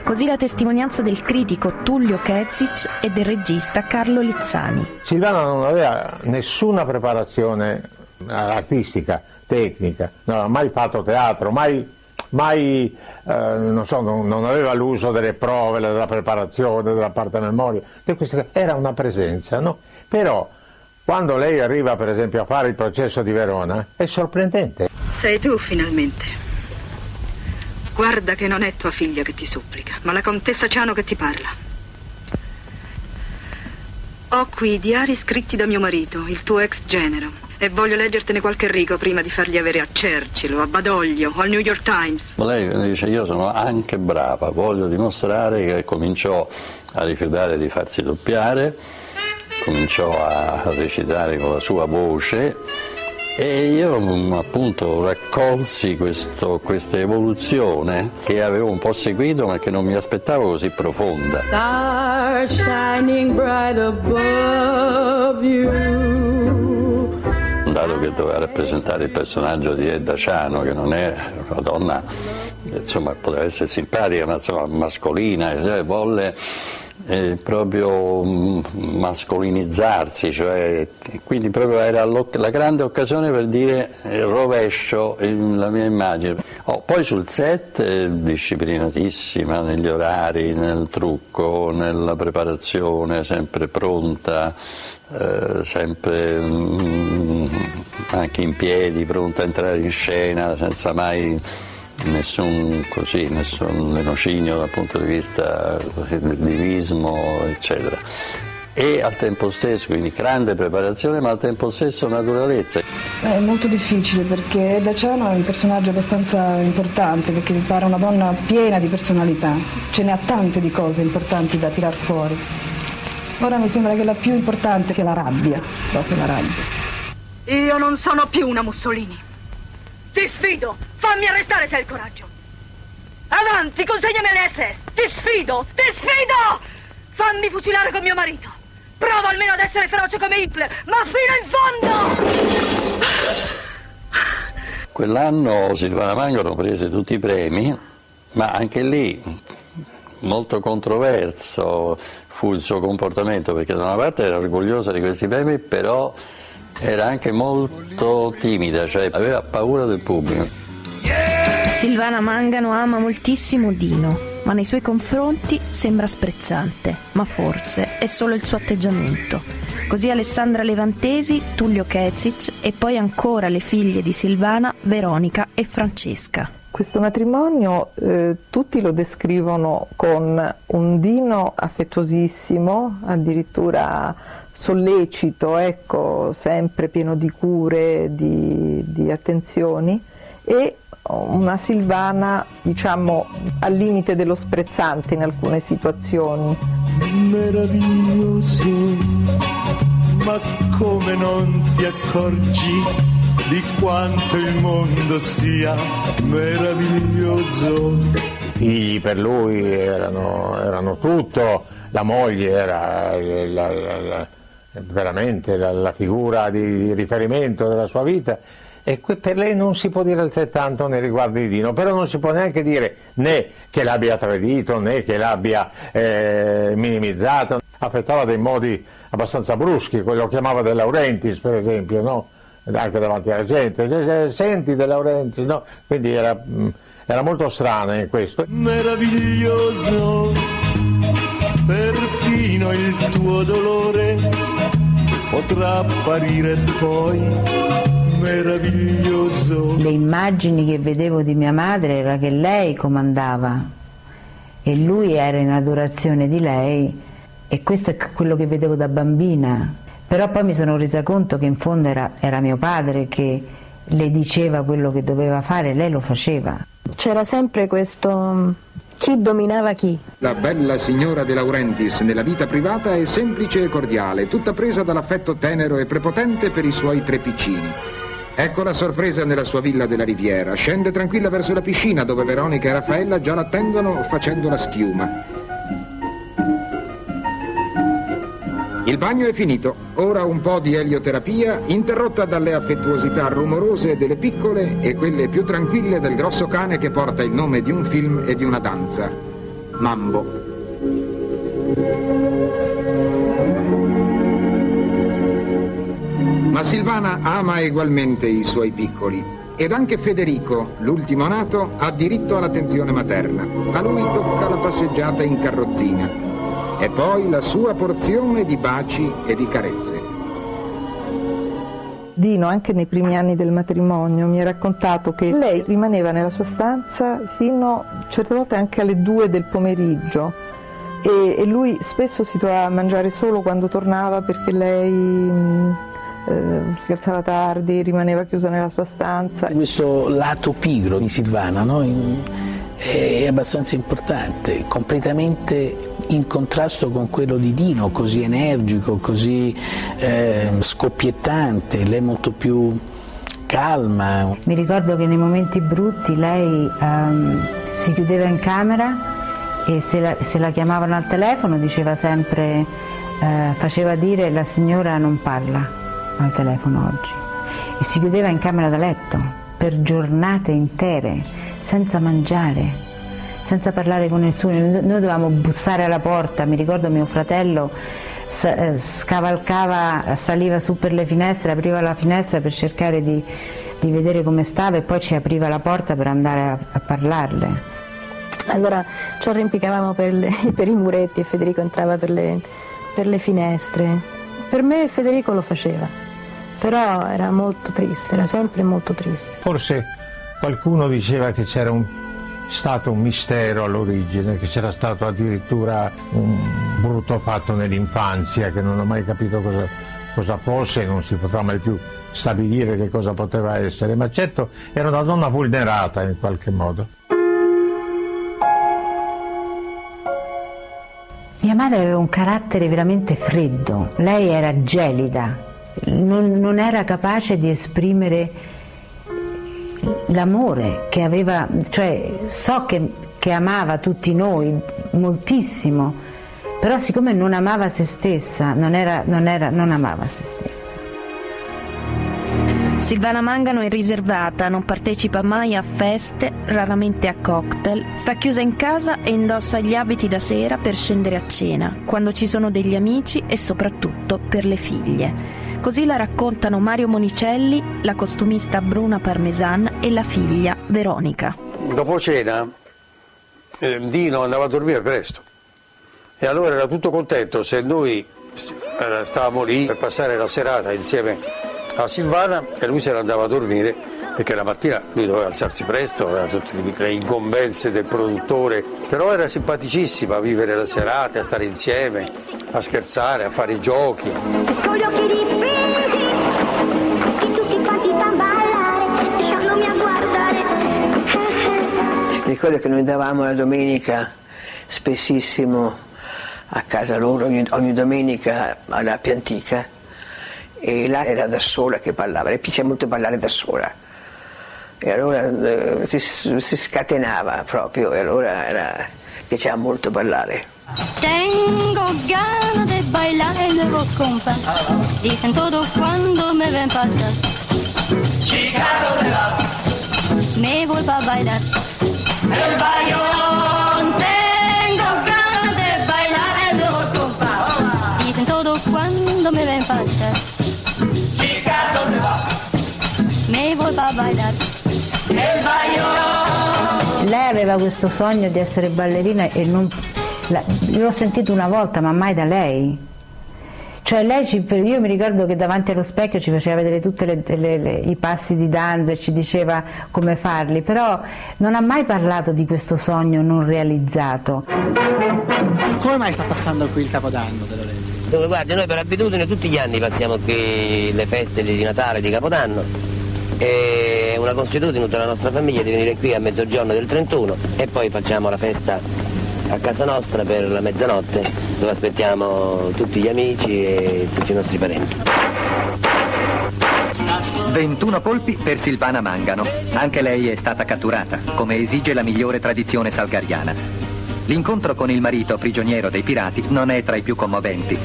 Così la testimonianza del critico Tullio Kezic e del regista Carlo Lizzani. Silvana non aveva nessuna preparazione artistica, tecnica, non aveva mai fatto teatro, mai, mai eh, non, so, non, non, aveva l'uso delle prove, della preparazione, della parte memoria, era una presenza, no? Però quando lei arriva per esempio a fare il processo di Verona è sorprendente. Sei tu finalmente. Guarda che non è tua figlia che ti supplica, ma la contessa Ciano che ti parla. Ho qui i diari scritti da mio marito, il tuo ex genero, e voglio leggertene qualche rigo prima di farli avere a Churchill, a Badoglio, o al New York Times. Ma lei dice io sono anche brava, voglio dimostrare che cominciò a rifiutare di farsi doppiare, cominciò a recitare con la sua voce e io appunto raccolsi questo, questa evoluzione che avevo un po' seguito ma che non mi aspettavo così profonda. Star shining bright above you. Dato che doveva rappresentare il personaggio di Edda Ciano, che non è una donna, insomma, poteva essere simpatica, ma insomma mascolina, cioè, volle eh, proprio mm, mascolinizzarsi, cioè, quindi proprio era la grande occasione per dire eh, rovescio la mia immagine. Oh, poi sul set eh, disciplinatissima negli orari, nel trucco, nella preparazione, sempre pronta, eh, sempre mm, anche in piedi, pronta a entrare in scena senza mai nessun, così, nessun lenocinio dal punto di vista così, del divismo, eccetera. e al tempo stesso, quindi grande preparazione, ma al tempo stesso naturalezza. È molto difficile perché Daciano è un personaggio abbastanza importante perché mi pare una donna piena di personalità, ce ne ha tante di cose importanti da tirar fuori. Ora mi sembra che la più importante sia la rabbia, proprio la rabbia. Io non sono più una Mussolini. Ti sfido, fammi arrestare se hai il coraggio. Avanti, consegnami le SS. Ti sfido, ti sfido! Fammi fucilare con mio marito. Provo almeno ad essere feroce come Hitler, ma fino in fondo! Quell'anno Silvana Mangano prese tutti i premi, ma anche lì molto controverso fu il suo comportamento, perché da una parte era orgogliosa di questi premi, però era anche molto timida, cioè aveva paura del pubblico. Silvana Mangano ama moltissimo Dino, ma nei suoi confronti sembra sprezzante, ma forse è solo il suo atteggiamento. Così Alessandra Levantesi, Tullio Kezic e poi ancora le figlie di Silvana, Veronica e Francesca. Questo matrimonio eh, tutti lo descrivono con un Dino affettuosissimo, addirittura sollecito, ecco, sempre pieno di cure, di, di attenzioni e una Silvana diciamo al limite dello sprezzante in alcune situazioni. Meraviglioso, ma come non ti accorgi di quanto il mondo sia meraviglioso? I figli per lui erano, erano tutto, la moglie era la, la, la, veramente la, figura di riferimento della sua vita e per lei non si può dire altrettanto nei riguardi di Dino, però non si può neanche dire né che l'abbia tradito né che l'abbia eh, minimizzato. Affettava dei modi abbastanza bruschi, quello chiamava De Laurentiis per esempio, no? Anche davanti alla gente, senti De Laurentiis, no? quindi era, mm, era molto strana in questo. Meraviglioso, perfino il tuo dolore potrà apparire poi meraviglioso. Le immagini che vedevo di mia madre era che lei comandava e lui era in adorazione di lei e questo è quello che vedevo da bambina. Però poi mi sono resa conto che in fondo era, era mio padre che le diceva quello che doveva fare e lei lo faceva. C'era sempre questo chi dominava chi? La bella signora De Laurentiis nella vita privata è semplice e cordiale, tutta presa dall'affetto tenero e prepotente per i suoi tre piccini. Ecco la sorpresa nella sua villa della Riviera. Scende tranquilla verso la piscina dove Veronica e Raffaella già l'attendono facendo la schiuma. Il bagno è finito, ora un po' di elioterapia, interrotta dalle affettuosità rumorose delle piccole e quelle più tranquille del grosso cane che porta il nome di un film e di una danza. Mambo. Ma Silvana ama egualmente i suoi piccoli ed anche Federico, l'ultimo nato, ha diritto all'attenzione materna. A lui tocca la passeggiata in carrozzina e poi la sua porzione di baci e di carezze. Dino, anche nei primi anni del matrimonio, mi ha raccontato che lei rimaneva nella sua stanza fino certe volte anche alle due del pomeriggio e, e lui spesso si trovava a mangiare solo quando tornava perché lei eh, si alzava tardi, rimaneva chiusa nella sua stanza. Questo lato pigro di Silvana no? è abbastanza importante, completamente in contrasto con quello di Dino, così energico, così eh, scoppiettante, lei è molto più calma. Mi ricordo che nei momenti brutti lei um, si chiudeva in camera e se la, se la, chiamavano al telefono diceva sempre, eh, faceva dire la signora non parla al telefono oggi e si chiudeva in camera da letto per giornate intere senza mangiare, senza parlare con nessuno. Noi dovevamo bussare alla porta, mi ricordo mio fratello eh, scavalcava, saliva su per le finestre, apriva la finestra per cercare di, di vedere come stava e poi ci apriva la porta per andare a, a parlarle. Allora ci arrampicavamo per, le, per, i muretti e Federico entrava per le, per le finestre. Per me Federico lo faceva però era molto triste, era sempre molto triste. Forse qualcuno diceva che c'era un, stato un mistero all'origine, che c'era stato addirittura un brutto fatto nell'infanzia che non ho mai capito cosa, cosa fosse, non si potrà mai più stabilire che cosa poteva essere, ma certo era una donna vulnerata in qualche modo. Mia madre aveva un carattere veramente freddo, lei era gelida, non, non era capace di esprimere l'amore che aveva, cioè so che, che amava tutti noi moltissimo, però siccome non amava se stessa, non, era, non, era, non amava se stessa. Silvana Mangano è riservata, non partecipa mai a feste, raramente a cocktail, sta chiusa in casa e indossa gli abiti da sera per scendere a cena, quando ci sono degli amici e soprattutto per le figlie. Così la raccontano Mario Monicelli, la costumista Bruna Parmesan e la figlia Veronica. Dopo cena eh, Dino andava a dormire presto e allora era tutto contento se noi stavamo lì per passare la serata insieme a Silvana e lui se ne andava a dormire perché la mattina lui doveva alzarsi presto, aveva tutte le incombenze del produttore, però era simpaticissima a vivere le serate, a stare insieme, a scherzare, a fare i giochi. Con gli occhi rimpiti, Ricordo che noi davamo la domenica spessissimo a casa loro, ogni, ogni domenica alla Piantica e là era da sola che ballava, le piaceva molto ballare da sola e allora eh, si, si, scatenava proprio e allora era, piaceva molto ballare. Tengo ganas de bailar el nuevo compa, dicen todo cuando me ven pasar. Chica, ¿dónde vas? Me pasar. Me voy pa' bailar. Lei aveva questo sogno di essere ballerina e non, la, l'ho sentito una volta, ma mai da lei. Cioè lei ci, io mi ricordo che davanti allo specchio ci faceva vedere tutti i passi di danza e ci diceva come farli, però non ha mai parlato di questo sogno non realizzato. Come mai sta passando qui il Capodanno della? Dove guardi, noi per abitudine tutti gli anni passiamo qui le feste di Natale, di Capodanno. È una consuetudine tutta la nostra famiglia di venire qui a mezzogiorno del 31 e poi facciamo la festa a casa nostra per la mezzanotte dove aspettiamo tutti gli amici e tutti i nostri parenti. 21 colpi per Silvana Mangano. Anche lei è stata catturata, come esige la migliore tradizione salgariana. L'incontro con il marito prigioniero dei pirati non è tra i più commoventi,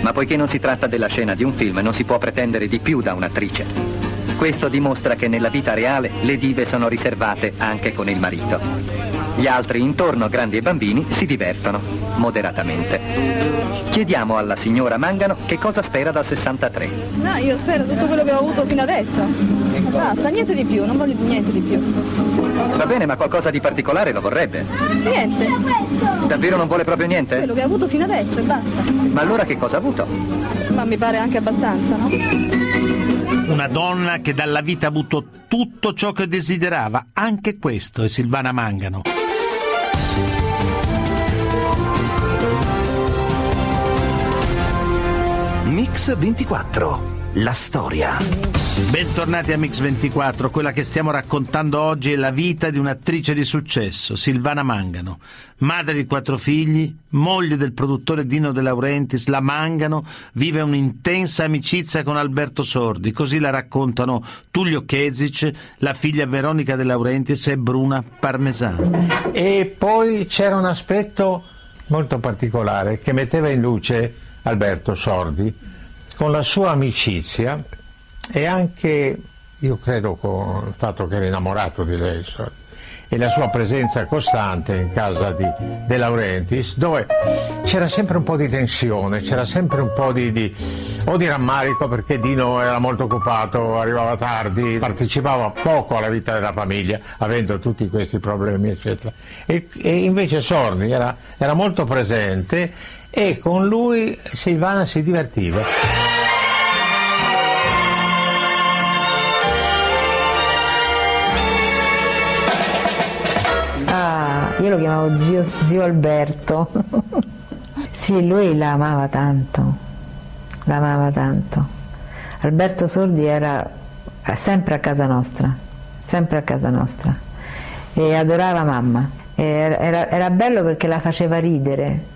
ma poiché non si tratta della scena di un film non si può pretendere di più da un'attrice. Questo dimostra che nella vita reale le dive sono riservate anche con il marito. Gli altri intorno, grandi e bambini, si divertono, moderatamente. Chiediamo alla signora Mangano che cosa spera dal 63. No, io spero tutto quello che ho avuto fino adesso. Basta, niente di più, non voglio niente di più. Va bene, ma qualcosa di particolare lo vorrebbe. Niente. Davvero non vuole proprio niente? Quello che ho avuto fino adesso e basta. Ma allora che cosa ha avuto? Ma mi pare anche abbastanza, no? Una donna che dalla vita ha avuto tutto ciò che desiderava, anche questo è Silvana Mangano. Mix 24. La storia. Bentornati a Mix24, quella che stiamo raccontando oggi è la vita di un'attrice di successo, Silvana Mangano, madre di quattro figli, moglie del produttore Dino De Laurentiis, la Mangano vive un'intensa amicizia con Alberto Sordi, così la raccontano Tullio Kezic, la figlia Veronica De Laurentiis e Bruna Parmesano. E poi c'era un aspetto molto particolare che metteva in luce Alberto Sordi con la sua amicizia e anche, io credo, con il fatto che era innamorato di lei e la sua presenza costante in casa di De Laurentiis, dove c'era sempre un po' di tensione, c'era sempre un po' di, di, o di rammarico perché Dino era molto occupato, arrivava tardi, partecipava poco alla vita della famiglia, avendo tutti questi problemi, eccetera. E, e invece Sorni era, era molto presente e con lui Silvana si divertiva. Ah, io lo chiamavo zio, zio Alberto. Sì, lui la amava tanto, la amava tanto. Alberto Sordi era sempre a casa nostra, sempre a casa nostra e adorava mamma. Era, era bello perché la faceva ridere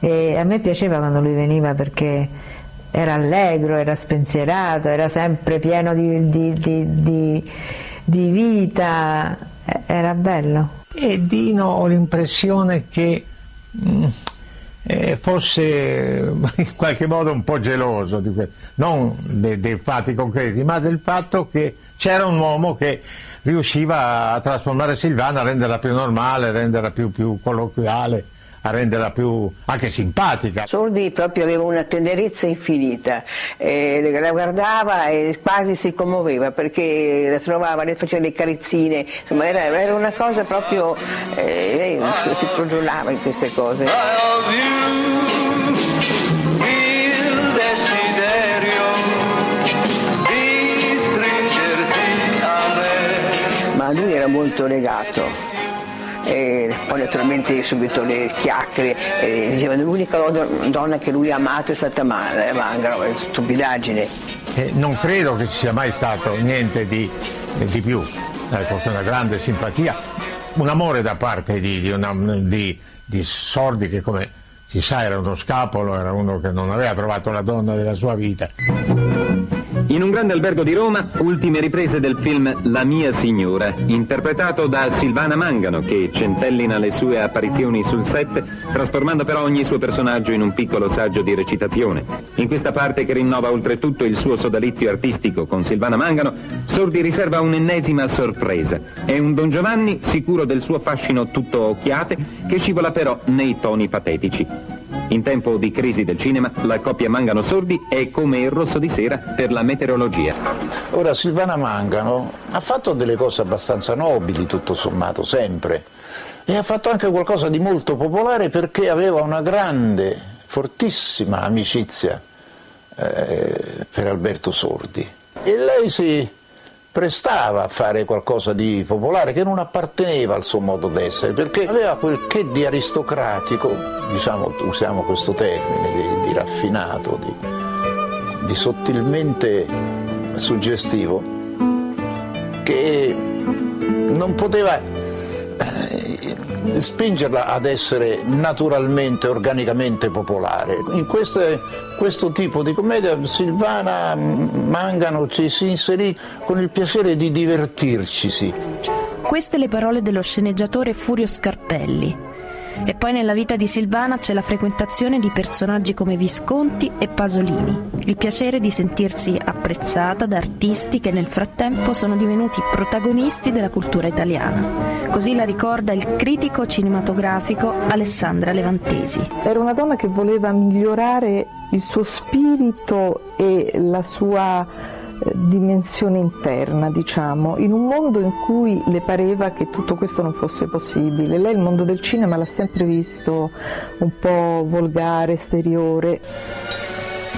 e a me piaceva quando lui veniva perché era allegro, era spensierato, era sempre pieno di, di, di, di vita, era bello. E Dino ho l'impressione che mh, eh, fosse in qualche modo un po' geloso, que- non de- dei fatti concreti, ma del fatto che c'era un uomo che riusciva a trasformare Silvana, a renderla più normale, a renderla più, più colloquiale a renderla più anche simpatica. Sordi proprio aveva una tenerezza infinita, eh, la guardava e quasi si commuoveva perché la trovava, le faceva le carizzine, insomma era, era una cosa proprio, eh, si, si crogiolava in queste cose. Ma lui era molto legato e poi naturalmente subito le chiacchiere, e dicevano l'unica donna che lui ha amato è stata Mangano, è stupidaggine. Eh, non credo che ci sia mai stato niente di, di più, ecco, una grande simpatia, un amore da parte di, di, una, di, di Sordi che come si sa era uno scapolo, era uno che non aveva trovato la donna della sua vita. In un grande albergo di Roma, ultime riprese del film La mia signora, interpretato da Silvana Mangano, che centellina le sue apparizioni sul set, trasformando però ogni suo personaggio in un piccolo saggio di recitazione. In questa parte, che rinnova oltretutto il suo sodalizio artistico con Silvana Mangano, Sordi riserva un'ennesima sorpresa. È un Don Giovanni sicuro del suo fascino tutto occhiate, che scivola però nei toni patetici. In tempo di crisi del cinema, la coppia Mangano Sordi è come il rosso di sera per la meteorologia. Ora, Silvana Mangano ha fatto delle cose abbastanza nobili, tutto sommato, sempre. E ha fatto anche qualcosa di molto popolare perché aveva una grande, fortissima amicizia eh, per Alberto Sordi. E lei si prestava a fare qualcosa di popolare che non apparteneva al suo modo d'essere, perché aveva quel che di aristocratico, diciamo, usiamo questo termine, di, di raffinato, di, di sottilmente suggestivo, che non poteva spingerla ad essere naturalmente, organicamente popolare. In queste, questo tipo di commedia Silvana Mangano ci si inserì con il piacere di divertircisi. Queste le parole dello sceneggiatore Furio Scarpelli. E poi nella vita di Silvana c'è la frequentazione di personaggi come Visconti e Pasolini, il piacere di sentirsi apprezzata da artisti che nel frattempo sono divenuti protagonisti della cultura italiana. Così la ricorda il critico cinematografico Alessandra Levantesi. Era una donna che voleva migliorare il suo spirito e la sua dimensione interna, diciamo, in un mondo in cui le pareva che tutto questo non fosse possibile. Lei il mondo del cinema l'ha sempre visto un po' volgare, esteriore.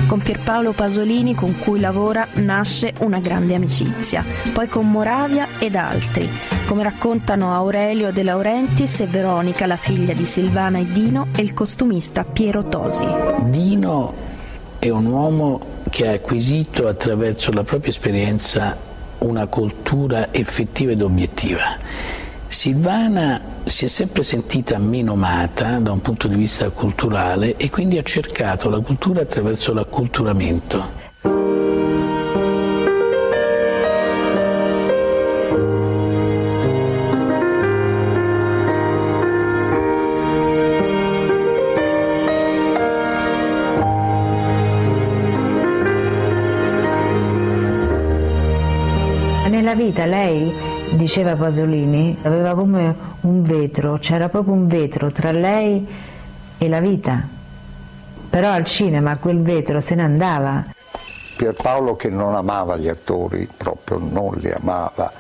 Con Pierpaolo Pasolini, con cui lavora, nasce una grande amicizia, poi con Moravia ed altri, come raccontano Aurelio De Laurentiis e Veronica, la figlia di Silvana e Dino, e il costumista Piero Tosi. Dino è un uomo che ha acquisito attraverso la propria esperienza una cultura effettiva ed obiettiva. Silvana si è sempre sentita menomata da un punto di vista culturale e quindi ha cercato la cultura attraverso l'acculturamento. Vita lei, diceva Pasolini, aveva come un vetro, c'era proprio un vetro tra lei e la vita. Però al cinema quel vetro se ne andava. Pierpaolo che non amava gli attori, proprio non li amava,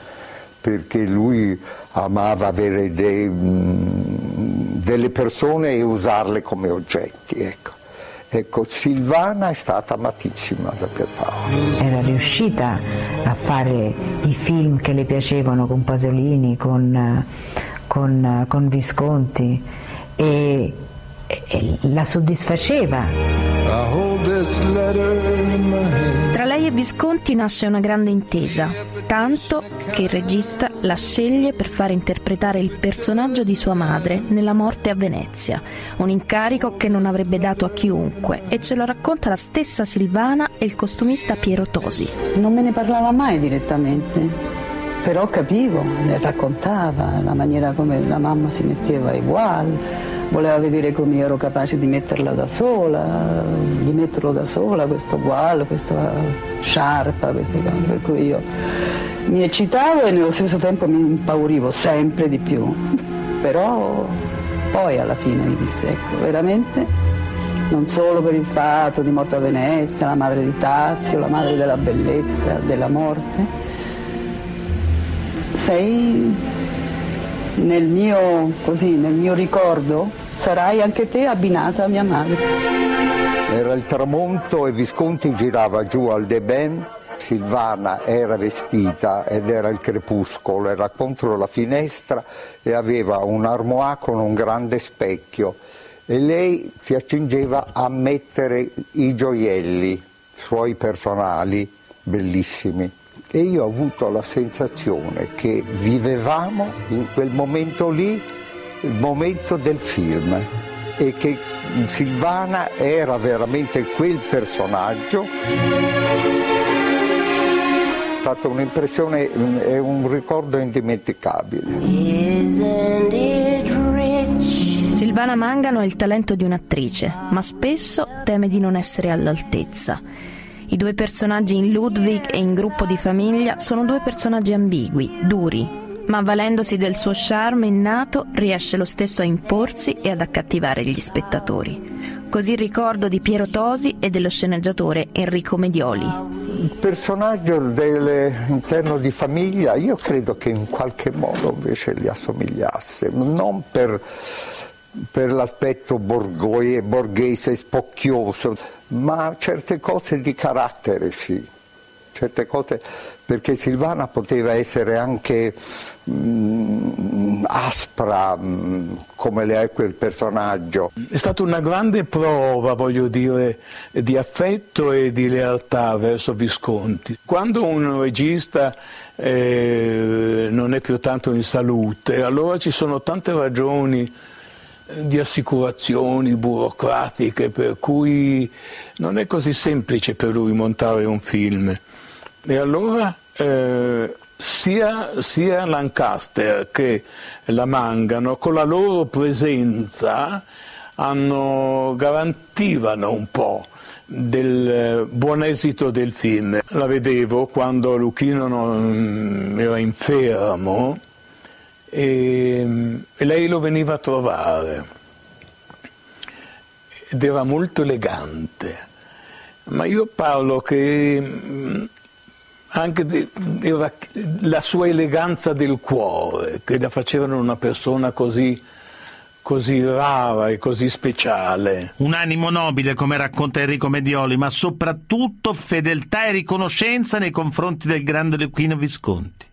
perché lui amava avere dei, delle persone e usarle come oggetti. Ecco. Ecco, Silvana è stata amatissima da Pierpaolo. Era riuscita a fare i film che le piacevano con Pasolini, con, con, con Visconti e e la soddisfaceva. Tra lei e Visconti nasce una grande intesa, tanto che il regista la sceglie per far interpretare il personaggio di sua madre nella morte a Venezia, un incarico che non avrebbe dato a chiunque e ce lo racconta la stessa Silvana e il costumista Piero Tosi. Non me ne parlava mai direttamente, però capivo, ne raccontava la maniera come la mamma si metteva ai voile, voleva vedere come ero capace di metterla da sola, di metterlo da sola, questo voile, questa sciarpa, queste cose, per cui io mi eccitavo e nello stesso tempo mi impaurivo sempre di più. Però poi alla fine mi disse, ecco, veramente non solo per il fatto di Morta Venezia, la madre di Tazio, la madre della bellezza, della morte, sei nel mio, così, nel mio ricordo, sarai anche te abbinata a mia madre. Era il tramonto e Visconti girava giù al Deben, Silvana era vestita ed era il crepuscolo, era contro la finestra e aveva un armoire con un grande specchio e lei si accingeva a mettere i gioielli suoi personali, bellissimi. E io ho avuto la sensazione che vivevamo in quel momento lì momento del film e che Silvana era veramente quel personaggio. È stata un'impressione e un ricordo indimenticabile. Silvana Mangano ha il talento di un'attrice, ma spesso teme di non essere all'altezza. I due personaggi in Ludwig e in Gruppo di famiglia sono due personaggi ambigui, duri, ma avvalendosi del suo charme innato riesce lo stesso a imporsi e ad accattivare gli spettatori. Così ricordo di Piero Tosi e dello sceneggiatore Enrico Medioli. Il personaggio dell'interno di famiglia io credo che in qualche modo invece gli assomigliasse, non per, per l'aspetto borgoie, borghese spocchioso, ma certe cose di carattere sì, certe cose perché Silvana poteva essere anche mh, aspra mh, come le è quel personaggio. È stata una grande prova, voglio dire, di affetto e di lealtà verso Visconti. Quando un regista eh, non è più tanto in salute, allora ci sono tante ragioni di assicurazioni burocratiche per cui non è così semplice per lui montare un film. E allora eh, sia, sia, Lancaster che la Mangano con la loro presenza hanno, garantivano un po' del buon esito del film. La vedevo quando Luchino non, era infermo e, e lei lo veniva a trovare ed era molto elegante. Ma io parlo che anche de, de, la sua eleganza del cuore, che la facevano una persona così, così rara e così speciale. Un animo nobile, come racconta Enrico Medioli, ma soprattutto fedeltà e riconoscenza nei confronti del grande Luchino Visconti.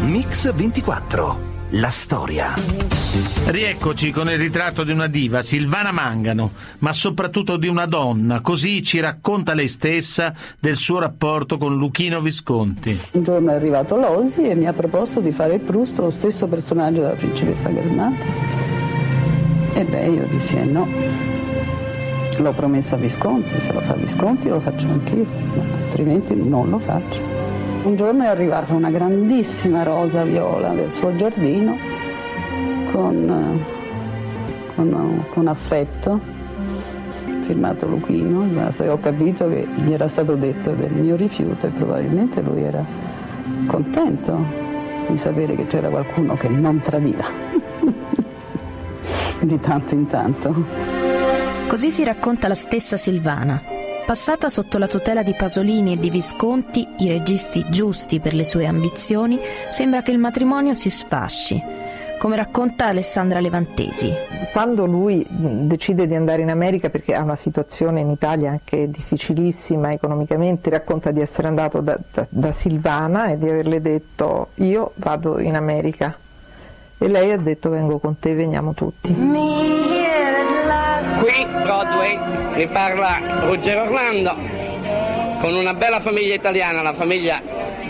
Mix 24 la storia. Rieccoci con il ritratto di una diva, Silvana Mangano, ma soprattutto di una donna, così ci racconta lei stessa del suo rapporto con Luchino Visconti. Un giorno è arrivato Losi e mi ha proposto di fare il Proust, lo stesso personaggio della principessa Gernata. E beh, io dissi eh no. L'ho promessa a Visconti, se lo fa Visconti lo faccio anch'io, altrimenti non lo faccio. Un giorno è arrivata una grandissima rosa viola del suo giardino con, con, con affetto, firmato Luchino, e ho capito che gli era stato detto del mio rifiuto e probabilmente lui era contento di sapere che c'era qualcuno che non tradiva di tanto in tanto. Così si racconta la stessa Silvana, Passata sotto la tutela di Pasolini e di Visconti, i registi giusti per le sue ambizioni, sembra che il matrimonio si sfasci. come racconta Alessandra Levantesi. Quando lui decide di andare in America perché ha una situazione in Italia anche difficilissima economicamente, racconta di essere andato da, da, da Silvana e di averle detto io vado in America e lei ha detto vengo con te, veniamo tutti. Qui Broadway vi parla Ruggero Orlando con una bella famiglia italiana, la famiglia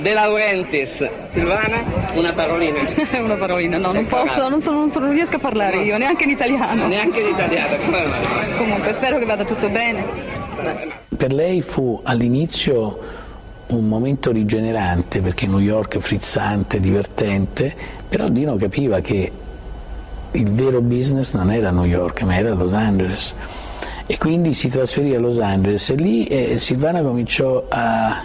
De Laurentiis. Silvana, una parolina. una parolina, no, non posso, non, sono, non, sono, non, riesco a parlare io, neanche in italiano. Neanche in italiano, come Comunque spero che vada tutto bene. Per lei fu all'inizio un momento rigenerante perché New York è frizzante, divertente, però Dino capiva che il vero business non era New York ma era Los Angeles e quindi si trasferì a Los Angeles e lì eh, Silvana cominciò a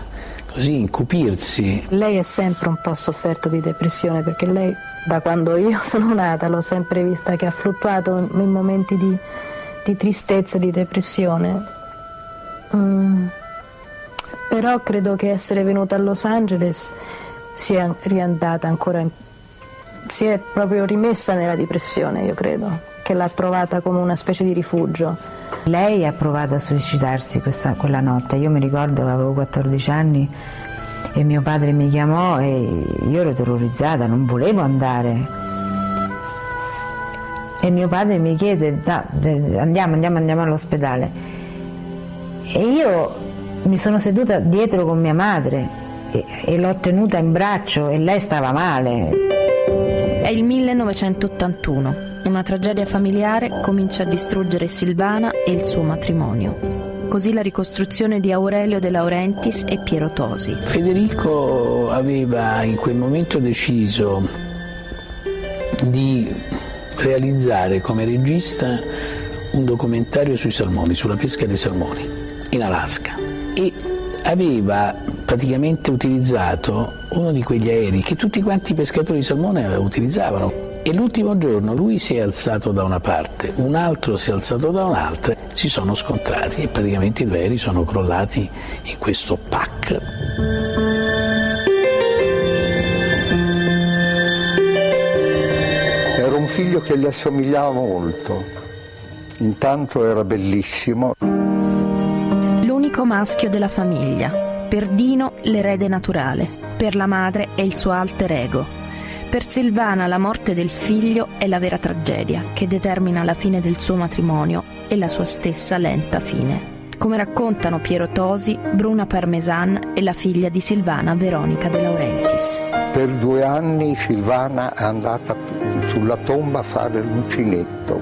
così incupirsi. Lei è sempre un po' sofferto di depressione perché lei da quando io sono nata l'ho sempre vista che ha fluttuato in momenti di, di tristezza di depressione. Mm. Però credo che essere venuta a Los Angeles sia riandata ancora in si è proprio rimessa nella depressione, io credo, che l'ha trovata come una specie di rifugio. Lei ha provato a suicidarsi questa, quella notte, io mi ricordo che avevo 14 anni e mio padre mi chiamò e io ero terrorizzata, non volevo andare. E mio padre mi chiese, andiamo, andiamo, andiamo all'ospedale. E io mi sono seduta dietro con mia madre e, e l'ho tenuta in braccio e lei stava male. È il 1981. Una tragedia familiare comincia a distruggere Silvana e il suo matrimonio. Così la ricostruzione di Aurelio De Laurentiis e Piero Tosi. Federico aveva in quel momento deciso di realizzare come regista un documentario sui salmoni, sulla pesca dei salmoni in Alaska e aveva praticamente utilizzato uno di quegli aerei che tutti quanti i pescatori di salmone utilizzavano. E l'ultimo giorno lui si è alzato da una parte, un altro si è alzato da un'altra, si sono scontrati e praticamente i due aerei sono crollati in questo pack. Era un figlio che gli assomigliava molto, intanto era bellissimo. L'unico maschio della famiglia, per Dino l'erede naturale, per la madre è il suo alter ego. Per Silvana la morte del figlio è la vera tragedia che determina la fine del suo matrimonio e la sua stessa lenta fine. Come raccontano Piero Tosi, Bruna Parmesan e la figlia di Silvana, Veronica De Laurentiis. Per due anni Silvana è andata sulla tomba a fare l'uncinetto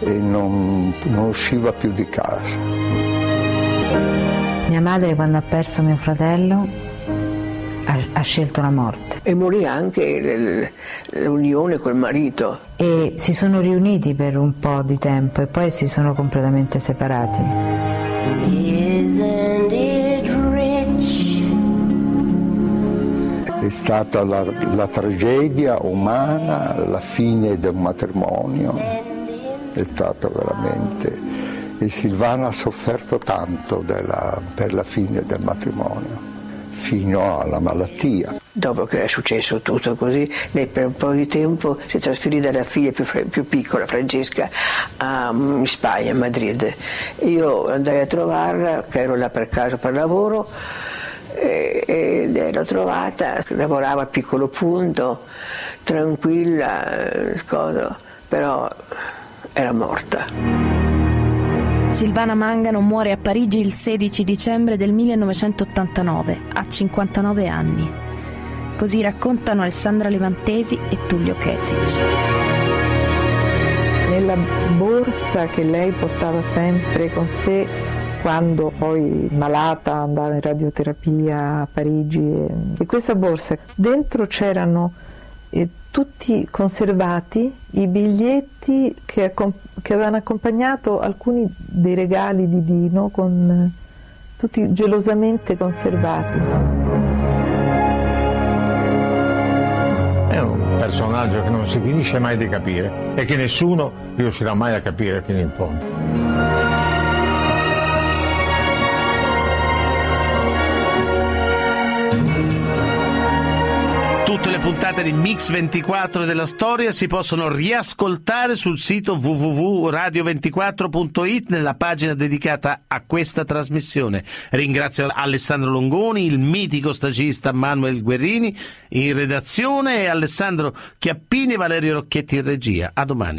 e non, non usciva più di casa. Mia madre quando ha perso mio fratello ha, ha scelto la morte. E morì anche l'unione col marito. E si sono riuniti per un po' di tempo e poi si sono completamente separati. È stata la, la tragedia umana, la fine del matrimonio, è stata veramente e Silvana ha sofferto tanto della, per la fine del matrimonio, fino alla malattia. Dopo che è successo tutto così, lei per un po' di tempo si trasferì dalla figlia più, più piccola, Francesca, a, in Spagna, a Madrid. Io andai a trovarla, che ero là per caso per lavoro, ed l'ho trovata, lavorava a piccolo punto, tranquilla, cosa, però era morta. Silvana Mangano muore a Parigi il 16 dicembre del 1989, a 59 anni. Così raccontano Alessandra Levantesi e Tullio Kezic. Nella borsa che lei portava sempre con sé quando poi malata andava in radioterapia a Parigi e questa borsa dentro c'erano eh, tutti conservati i biglietti che, che, avevano accompagnato alcuni dei regali di Dino, con, tutti gelosamente conservati. È un personaggio che non si finisce mai di capire e che nessuno riuscirà mai a capire fino in fondo. Puntate di Mix 24 della storia si possono riascoltare sul sito www.radio24.it nella pagina dedicata a questa trasmissione. Ringrazio Alessandro Longoni, il mitico stagista Manuel Guerrini in redazione e Alessandro Chiappini e Valerio Rocchetti in regia. A domani.